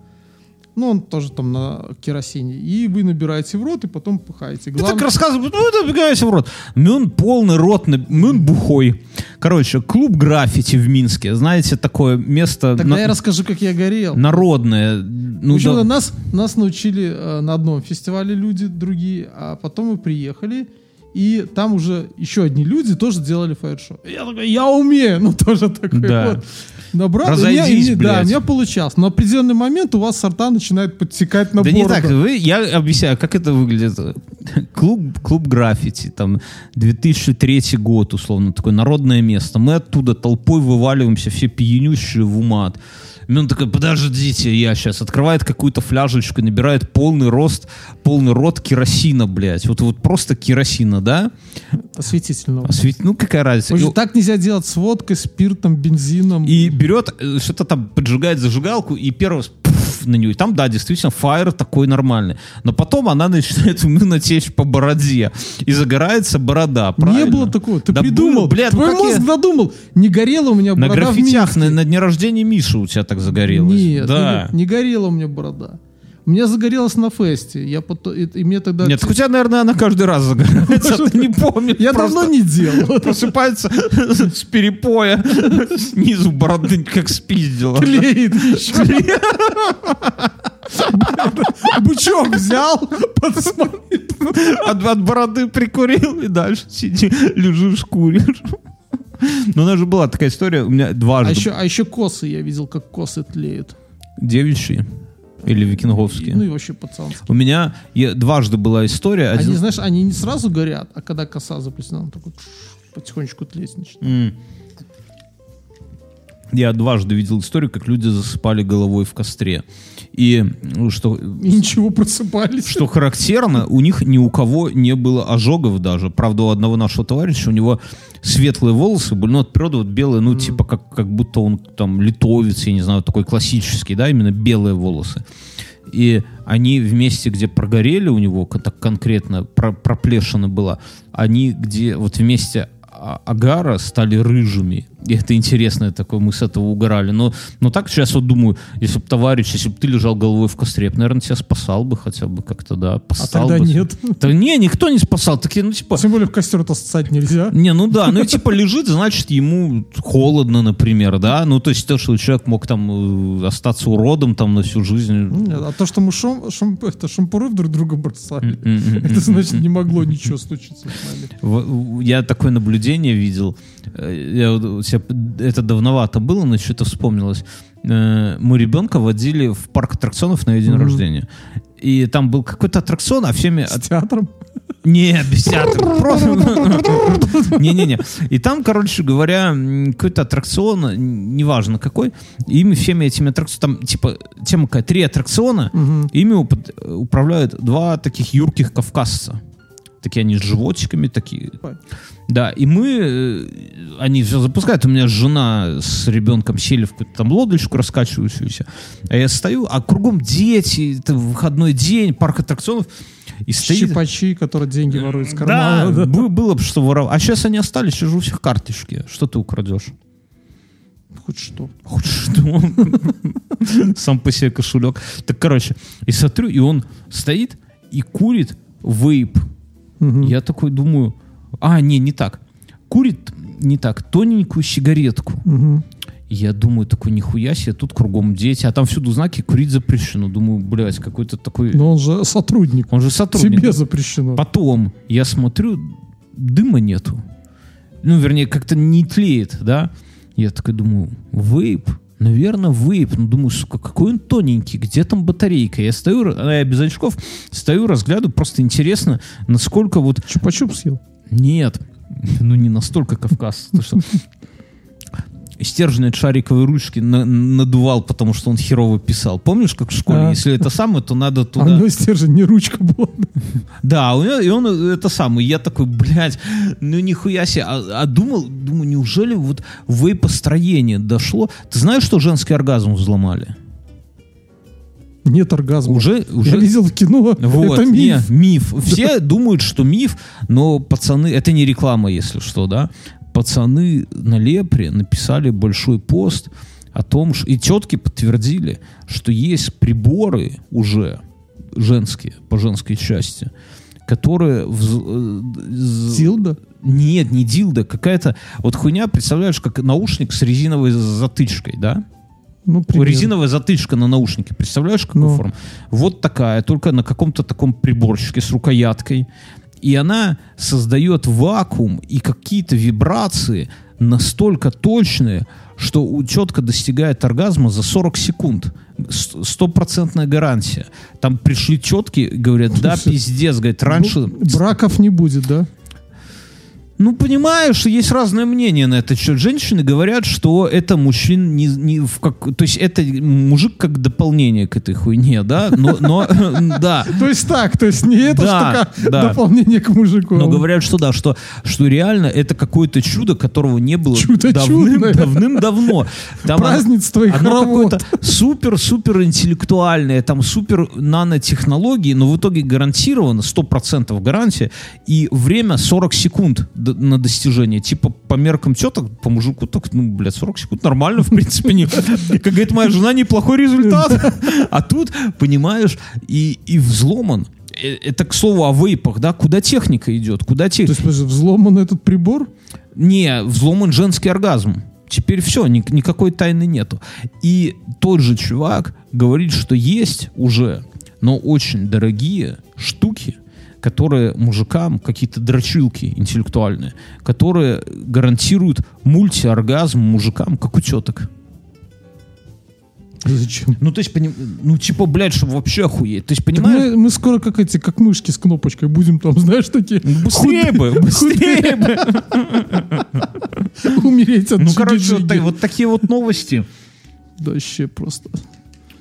Ну, он тоже там на керосине. И вы набираете в рот, и потом пыхаете. Ты Главное- так рассказываешь, ну бегаешься в рот. Мюн полный рот, Мюн бухой. Короче, клуб граффити в Минске. Знаете, такое место Тогда на- я расскажу, как я горел. народное. Ну, общем, да. нас, нас научили э, на одном фестивале люди другие, а потом мы приехали, и там уже еще одни люди тоже делали фаер-шоу. И Я такой, я умею, ну тоже такой Да. вот. Набрал, и Разойдись, и мне- да, блядь. у меня получалось. Но в определенный момент у вас сорта начинают подтекать на Да бороду. не так, вы, я объясняю, как это выглядит. клуб, клуб граффити, там 2003 год, условно, такое народное место. Мы оттуда толпой вываливаемся, все пьянющие в умат. Он такой, подождите, я сейчас открывает какую-то фляжечку, набирает полный рост, полный рот керосина, блядь. Вот, вот просто керосина, да? Осветительного. Освет- Ну, какая разница? Общем, И- так нельзя делать с водкой, спиртом, бензином. И берет, э, что-то там поджигает зажигалку, и первый раз на нее. И там, да, действительно, фаер такой нормальный. Но потом она начинает умно течь по бороде. И загорается борода, Не правильно? было такого. Ты Да придумал. было, блядь, ну Твой мозг я- надумал. Не горела у меня На борода в граффитях на, на дне рождения Миши у тебя так загорелось. Нет, да. не, не горела у меня борода. У меня загорелась на фесте. Я потом, и, и мне тогда... Нет, так у тебя, наверное, она каждый раз загорается, а ты не помнишь. Я давно не делал. Просыпается с перепоя, снизу бороды как спиздила. Клеит. Бычок взял, посмотрел. От, от бороды прикурил и дальше сиди, лежишь, куришь. Но у нас же была такая история, у меня А дважды еще, а еще косы, я видел, как косы тлеют. девичьи или викинговские. Ну и вообще пацанские. У меня я- дважды была история. Один... Они, знаешь, они не сразу горят, а когда коса заплетена, он такой потихонечку тлеть начинает. М. Я дважды видел историю, как люди засыпали головой в костре. И ну, что, И ничего, просыпались. что характерно, у них ни у кого не было ожогов даже. Правда, у одного нашего товарища, у него светлые волосы были, ну, от вот белые, ну, типа, как, как будто он там литовец, я не знаю, такой классический, да, именно белые волосы. И они в месте, где прогорели у него, так конкретно про- проплешина была, они где вот вместе агара стали рыжими. И это интересно, такое, мы с этого угорали. Но, но так сейчас вот думаю, если бы товарищ, если бы ты лежал головой в костре, я бы, наверное, тебя спасал бы хотя бы как-то, да, А постал тогда бы. нет. Да не, никто не спасал. Такие, ну, типа, Тем более в костер-то ссать нельзя. не, ну да, ну и типа лежит, значит, ему холодно, например, да. Ну, то есть то, что человек мог там э, остаться уродом там на всю жизнь. Нет, А то, что мы шам, шам- это, шампуры друг друга бросали, это значит не могло ничего случиться с нами. Я такое наблюдение видел. Э, Я вот себя- это давновато было, но что-то вспомнилось. Э, Мы ребенка водили в парк аттракционов на ее день рождения. И там был какой-то аттракцион, а всеми... С театром. Не, без театра. Просто- Не-не-не. И там, короче говоря, какой-то аттракцион, неважно какой, ими всеми этими аттракционами, там, типа, тема какая, три аттракциона, ими уп- управляют два таких юрких кавказца. Такие они с животиками такие. Да, и мы, э, они все запускают, у меня жена с ребенком сели в какую-то там лодочку раскачивающуюся, а я стою, а кругом дети, это выходной день, парк аттракционов, и стоит... Щипачи, которые деньги воруют с Да, кармана. да. бы- было бы что воровать. А сейчас они остались, сейчас же у всех карточки. Что ты украдешь? Хоть что. Хоть что. Сам по себе кошелек. Так, короче, и смотрю, и он стоит и курит вейп. Я такой думаю, а, не, не так. Курит не так, тоненькую сигаретку. Я думаю, такой, нихуя себе, тут кругом дети, а там всюду знаки «курить запрещено». Думаю, блядь, какой-то такой... Но он же сотрудник. Он же сотрудник. Тебе запрещено. Потом я смотрю, дыма нету. Ну, вернее, как-то не тлеет, да. Я такой думаю, вейп? Наверное, вейп. Ну, думаю, сука, какой он тоненький, где там батарейка? Я стою, я без очков, стою, разглядываю, просто интересно, насколько вот... Чупа-чуп съел. Нет, ну не настолько Кавказ. стержень от шариковой ручки на- надувал, потому что он херово писал. Помнишь, как в школе? А. Если это самое, то надо А у туда... него стержень не ручка была. Да, и он это самое. Я такой, блядь, ну нихуя себе. А, а думал, думаю, неужели вот вейпостроение дошло? Ты знаешь, что женский оргазм взломали? Нет оргазма. Уже, Я уже... видел в кино. Вот, это миф. не, миф. Все думают, что миф, но пацаны, это не реклама, если что, да. Пацаны на Лепре написали большой пост о том, что и тетки подтвердили, что есть приборы уже женские, по женской части, которые... вз- э, з- Зилда? Нет, не дилда, какая-то вот хуйня, представляешь, как наушник с резиновой затычкой, да? Ну, примерно. Резиновая затычка на наушнике. Представляешь, какую Ну. форму? Вот такая, только на каком-то таком приборчике с рукояткой. И она создает вакуум и какие-то вибрации настолько точные, что четко достигает оргазма за 40 секунд. стопроцентная гарантия. Там пришли тетки, говорят, да, пиздец, говорит, раньше... Ну, браков не будет, да? Ну, понимаешь, есть разное мнение на этот счет. Женщины говорят, что это мужчин не, не в как... То есть это мужик как дополнение к этой хуйне, да? Но, но да. То есть так, то есть не это Да, штука да. дополнение к мужику. Но говорят, что да, что, что реально это какое-то чудо, которого не было Чудо давным, давным-давно. Там Праздниц твоих оно какое-то супер-супер интеллектуальное, там супер нанотехнологии, но в итоге гарантировано, 100% гарантия, и время 40 секунд на достижение. Типа по меркам теток, по мужику, так, ну, блядь, 40 секунд нормально, в принципе, не, как говорит моя жена, неплохой результат. А тут, понимаешь, и, и взломан. Э, Это, к слову, о вейпах, да, куда техника идет, куда То техника. есть, подожди, взломан этот прибор? Не, взломан женский оргазм. Теперь все, никакой тайны нету. И тот же чувак говорит, что есть уже, но очень дорогие штуки, которые мужикам, какие-то дрочилки интеллектуальные, которые гарантируют мультиоргазм мужикам, как у теток. Зачем? Ну, то есть, поним- ну, типа, блядь, чтобы вообще охуеть. То есть, Так понимаешь? мы, мы скоро как эти, как мышки с кнопочкой будем там, знаешь, такие Ну, Быстрее бы, быстрее бы. умереть от Ну, короче, вот такие вот новости. Да вообще просто.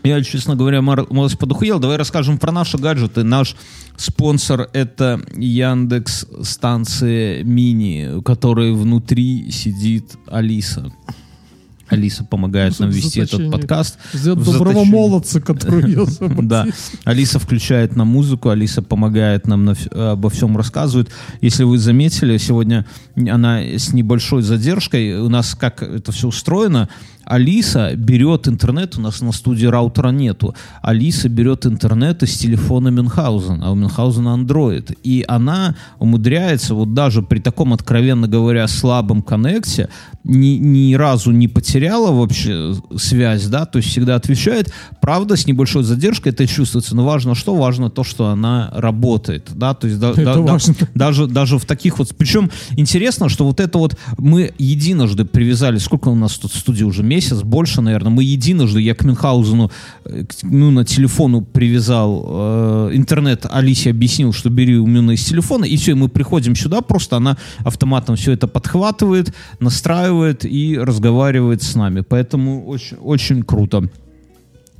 Я, честно говоря, мар- малость подухуел. Давай расскажем про наши гаджеты. Наш спонсор — это Яндекс станция Мини, у которой внутри сидит Алиса. Алиса помогает нам В вести этот подкаст. Взять В доброго молодца, который ее Да, Алиса включает нам музыку, Алиса помогает нам на обо всем рассказывает. Если вы заметили, сегодня она с небольшой задержкой. У нас как это все устроено? Алиса берет интернет, у нас на студии раутера нету. Алиса берет интернет из телефона Мюнхгаузена, а у Мюнхгаузена Android. И она умудряется, вот даже при таком, откровенно говоря, слабом коннекте, ни, ни разу не потеряла вообще связь, да, то есть всегда отвечает. Правда, с небольшой задержкой это чувствуется, но важно что? Важно то, что она работает, да, то есть да- да- да- даже, даже в таких вот... Причем интересно, что вот это вот мы единожды привязали, сколько у нас тут студии уже, месяц, больше, наверное, мы единожды, я к Мюнхгаузену, э, ну, на телефону привязал э, интернет, Алисе объяснил, что бери у Мюна из телефона, и все, и мы приходим сюда, просто она автоматом все это подхватывает, настраивает и разговаривает с нами. Поэтому очень, очень круто.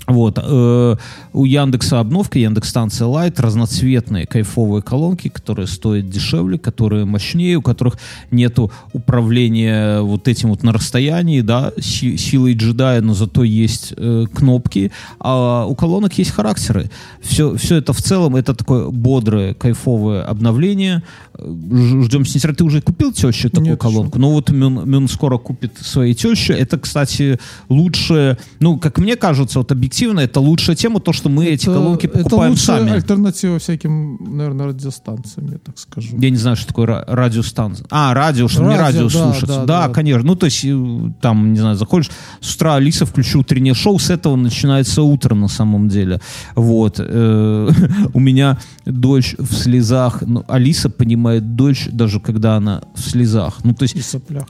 Вот. э, у Яндекса обновка, Яндекс станция Light, разноцветные кайфовые колонки, которые стоят дешевле, которые мощнее, у которых нету управления вот этим вот на расстоянии, да, си- силой джедая, но зато есть э, кнопки, а у колонок есть характеры. Все, все это в целом, это такое бодрое, кайфовое обновление. Ждем с нетерпением. Ты уже купил теще такую Нет, колонку? Ну вот Мюн, Мюн скоро купит своей теще. Это, кстати, лучше, ну, как мне кажется, вот объективно, это лучшая тема, то, что мы эти Это- колонки это покупаем лучшая сами. альтернатива всяким, наверное, радиостанциям, я так скажу. Я не знаю, что такое ра- радиостанция. А, радио, что не Радио, да, слушаться. да, Да, да. конечно. Ну, то есть, э, там, не знаю, заходишь, с утра Алиса включил утреннее шоу, с этого начинается утро на самом деле. Вот. Э, У меня дочь в слезах. Алиса понимает дочь, даже когда она в слезах. Ну, то есть,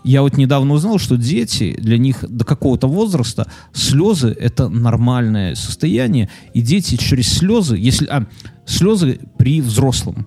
я вот недавно узнал, что дети, для них до какого-то возраста слезы — это нормальное состояние, и дети через слезы, если... А, слезы при взрослом.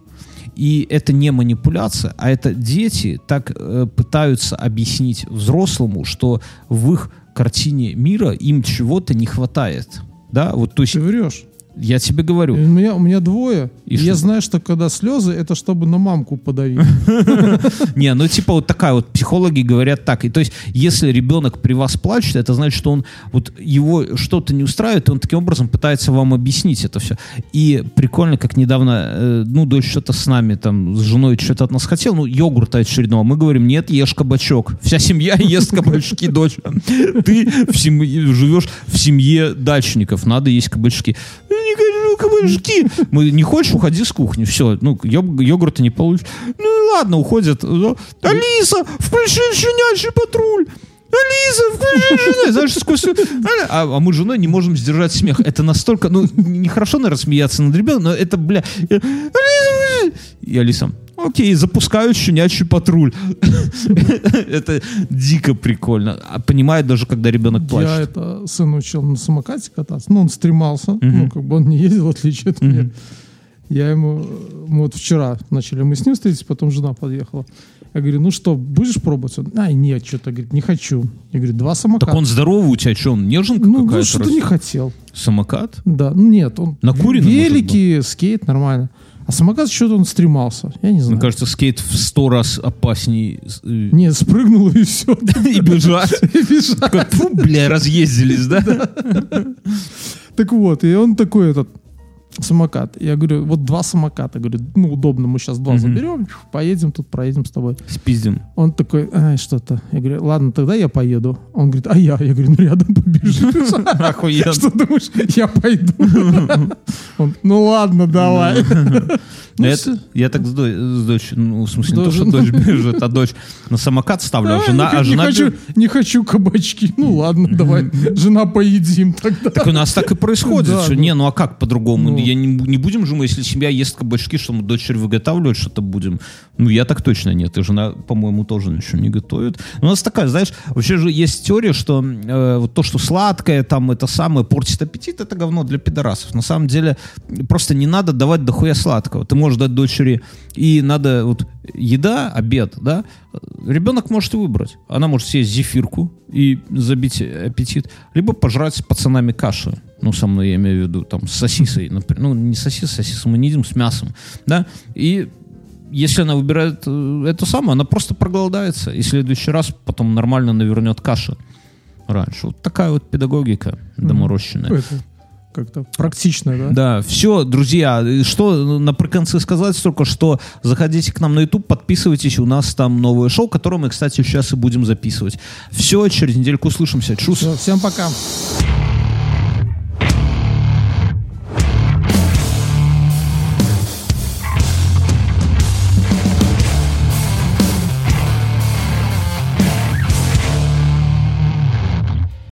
И это не манипуляция, а это дети так э, пытаются объяснить взрослому, что в их картине мира им чего-то не хватает. Да, вот то есть Ты врешь. Я тебе У говорю. меня, у меня двое. И И я что? знаю, что когда слезы, это чтобы на мамку подавить. Не, ну типа вот такая вот, психологи говорят так. И то есть, если ребенок при вас плачет, это значит, что он, вот его что-то не устраивает, и он таким образом пытается вам объяснить это все. И прикольно, как недавно, э, ну, дочь что-то с нами, там, с женой что-то от нас хотел, ну, йогурта очередного. Мы говорим, нет, ешь кабачок. Вся семья ест кабачки, дочь. Ты в семье- живешь в семье дачников, надо есть кабачки. «Я не хочу кабачки. Мы, не хочешь, уходи с кухни. Все, ну, йог- йогурта не получишь. Ну и ладно, уходят. Ну, Алиса, включи щенячий патруль. Алиса, включи щенячий. Знаешь, сквозь... А, а мы с женой не можем сдержать смех. Это настолько... Ну, нехорошо, наверное, смеяться над ребенком, но это, бля... Алиса. И Алиса... окей, запускаю щенячий патруль. Это дико прикольно. А понимает даже, когда ребенок Я плачет. это сын учил на самокате кататься. Ну, он стремался. Ну, как бы он не ездил, в отличие от меня. Я ему... Мы вот вчера начали мы с ним встретиться, потом жена подъехала. Я говорю, ну что, будешь пробовать? Он, Ай, нет, что-то, говорит, не хочу. Я говорю, два самоката. Так он здоровый у тебя, что, он неженка ну, ну, какая-то? что-то растет? не хотел. Самокат? Да, ну, нет, он Накуренный, может велики, скейт, нормально. А самокат что-то он стремался. Я не знаю. Мне кажется, скейт в сто раз опасней э, Нет, спрыгнул и все. и бежать. И бежать. Бля, разъездились, да? Так вот, и он такой этот самокат. Я говорю, вот два самоката. Говорю, ну, удобно, мы сейчас два заберем, поедем тут, проедем с тобой. Спиздим. Он такой, ай, что-то. Я говорю, ладно, тогда я поеду. Он говорит, а я? Я говорю, ну, рядом побежишь. Охуенно. Что думаешь, я пойду? Он, ну, ладно, давай. Ну, Я, всё. я так с, дочь, ну, в смысле, не то, что ну. дочь бежит, а дочь на самокат ставлю, а жена, а не жена не хочу кабачки. Ну ладно, давай, жена, поедим тогда. Так у нас так и происходит. Что, ну. не, ну а как по-другому? Я не, не будем же мы, если семья ест кабачки, что мы дочери выготавливать что-то будем? Ну, я так точно нет. И жена, по-моему, тоже ничего не готовит. У нас такая, знаешь, вообще же есть теория, что э, вот то, что сладкое, там, это самое, портит аппетит, это говно для пидорасов. На самом деле, просто не надо давать дохуя сладкого. Ты можешь дать дочери, и надо, вот, еда, обед, да, ребенок может выбрать. Она может съесть зефирку и забить аппетит, либо пожрать с пацанами каши. Ну, со мной я имею в виду, там, с сосисой, например. Ну, не сосис, сосису мы не едим, с мясом, да. И если она выбирает э, это самое, она просто проголодается. И в следующий раз потом нормально навернет каши раньше. Вот такая вот педагогика доморощенная. Это как-то практично, да? Да, все, друзья, что наприконце сказать только, что заходите к нам на YouTube, подписывайтесь, у нас там новое шоу, которое мы, кстати, сейчас и будем записывать. Все, через недельку услышимся. Чус. Всё, Всем пока.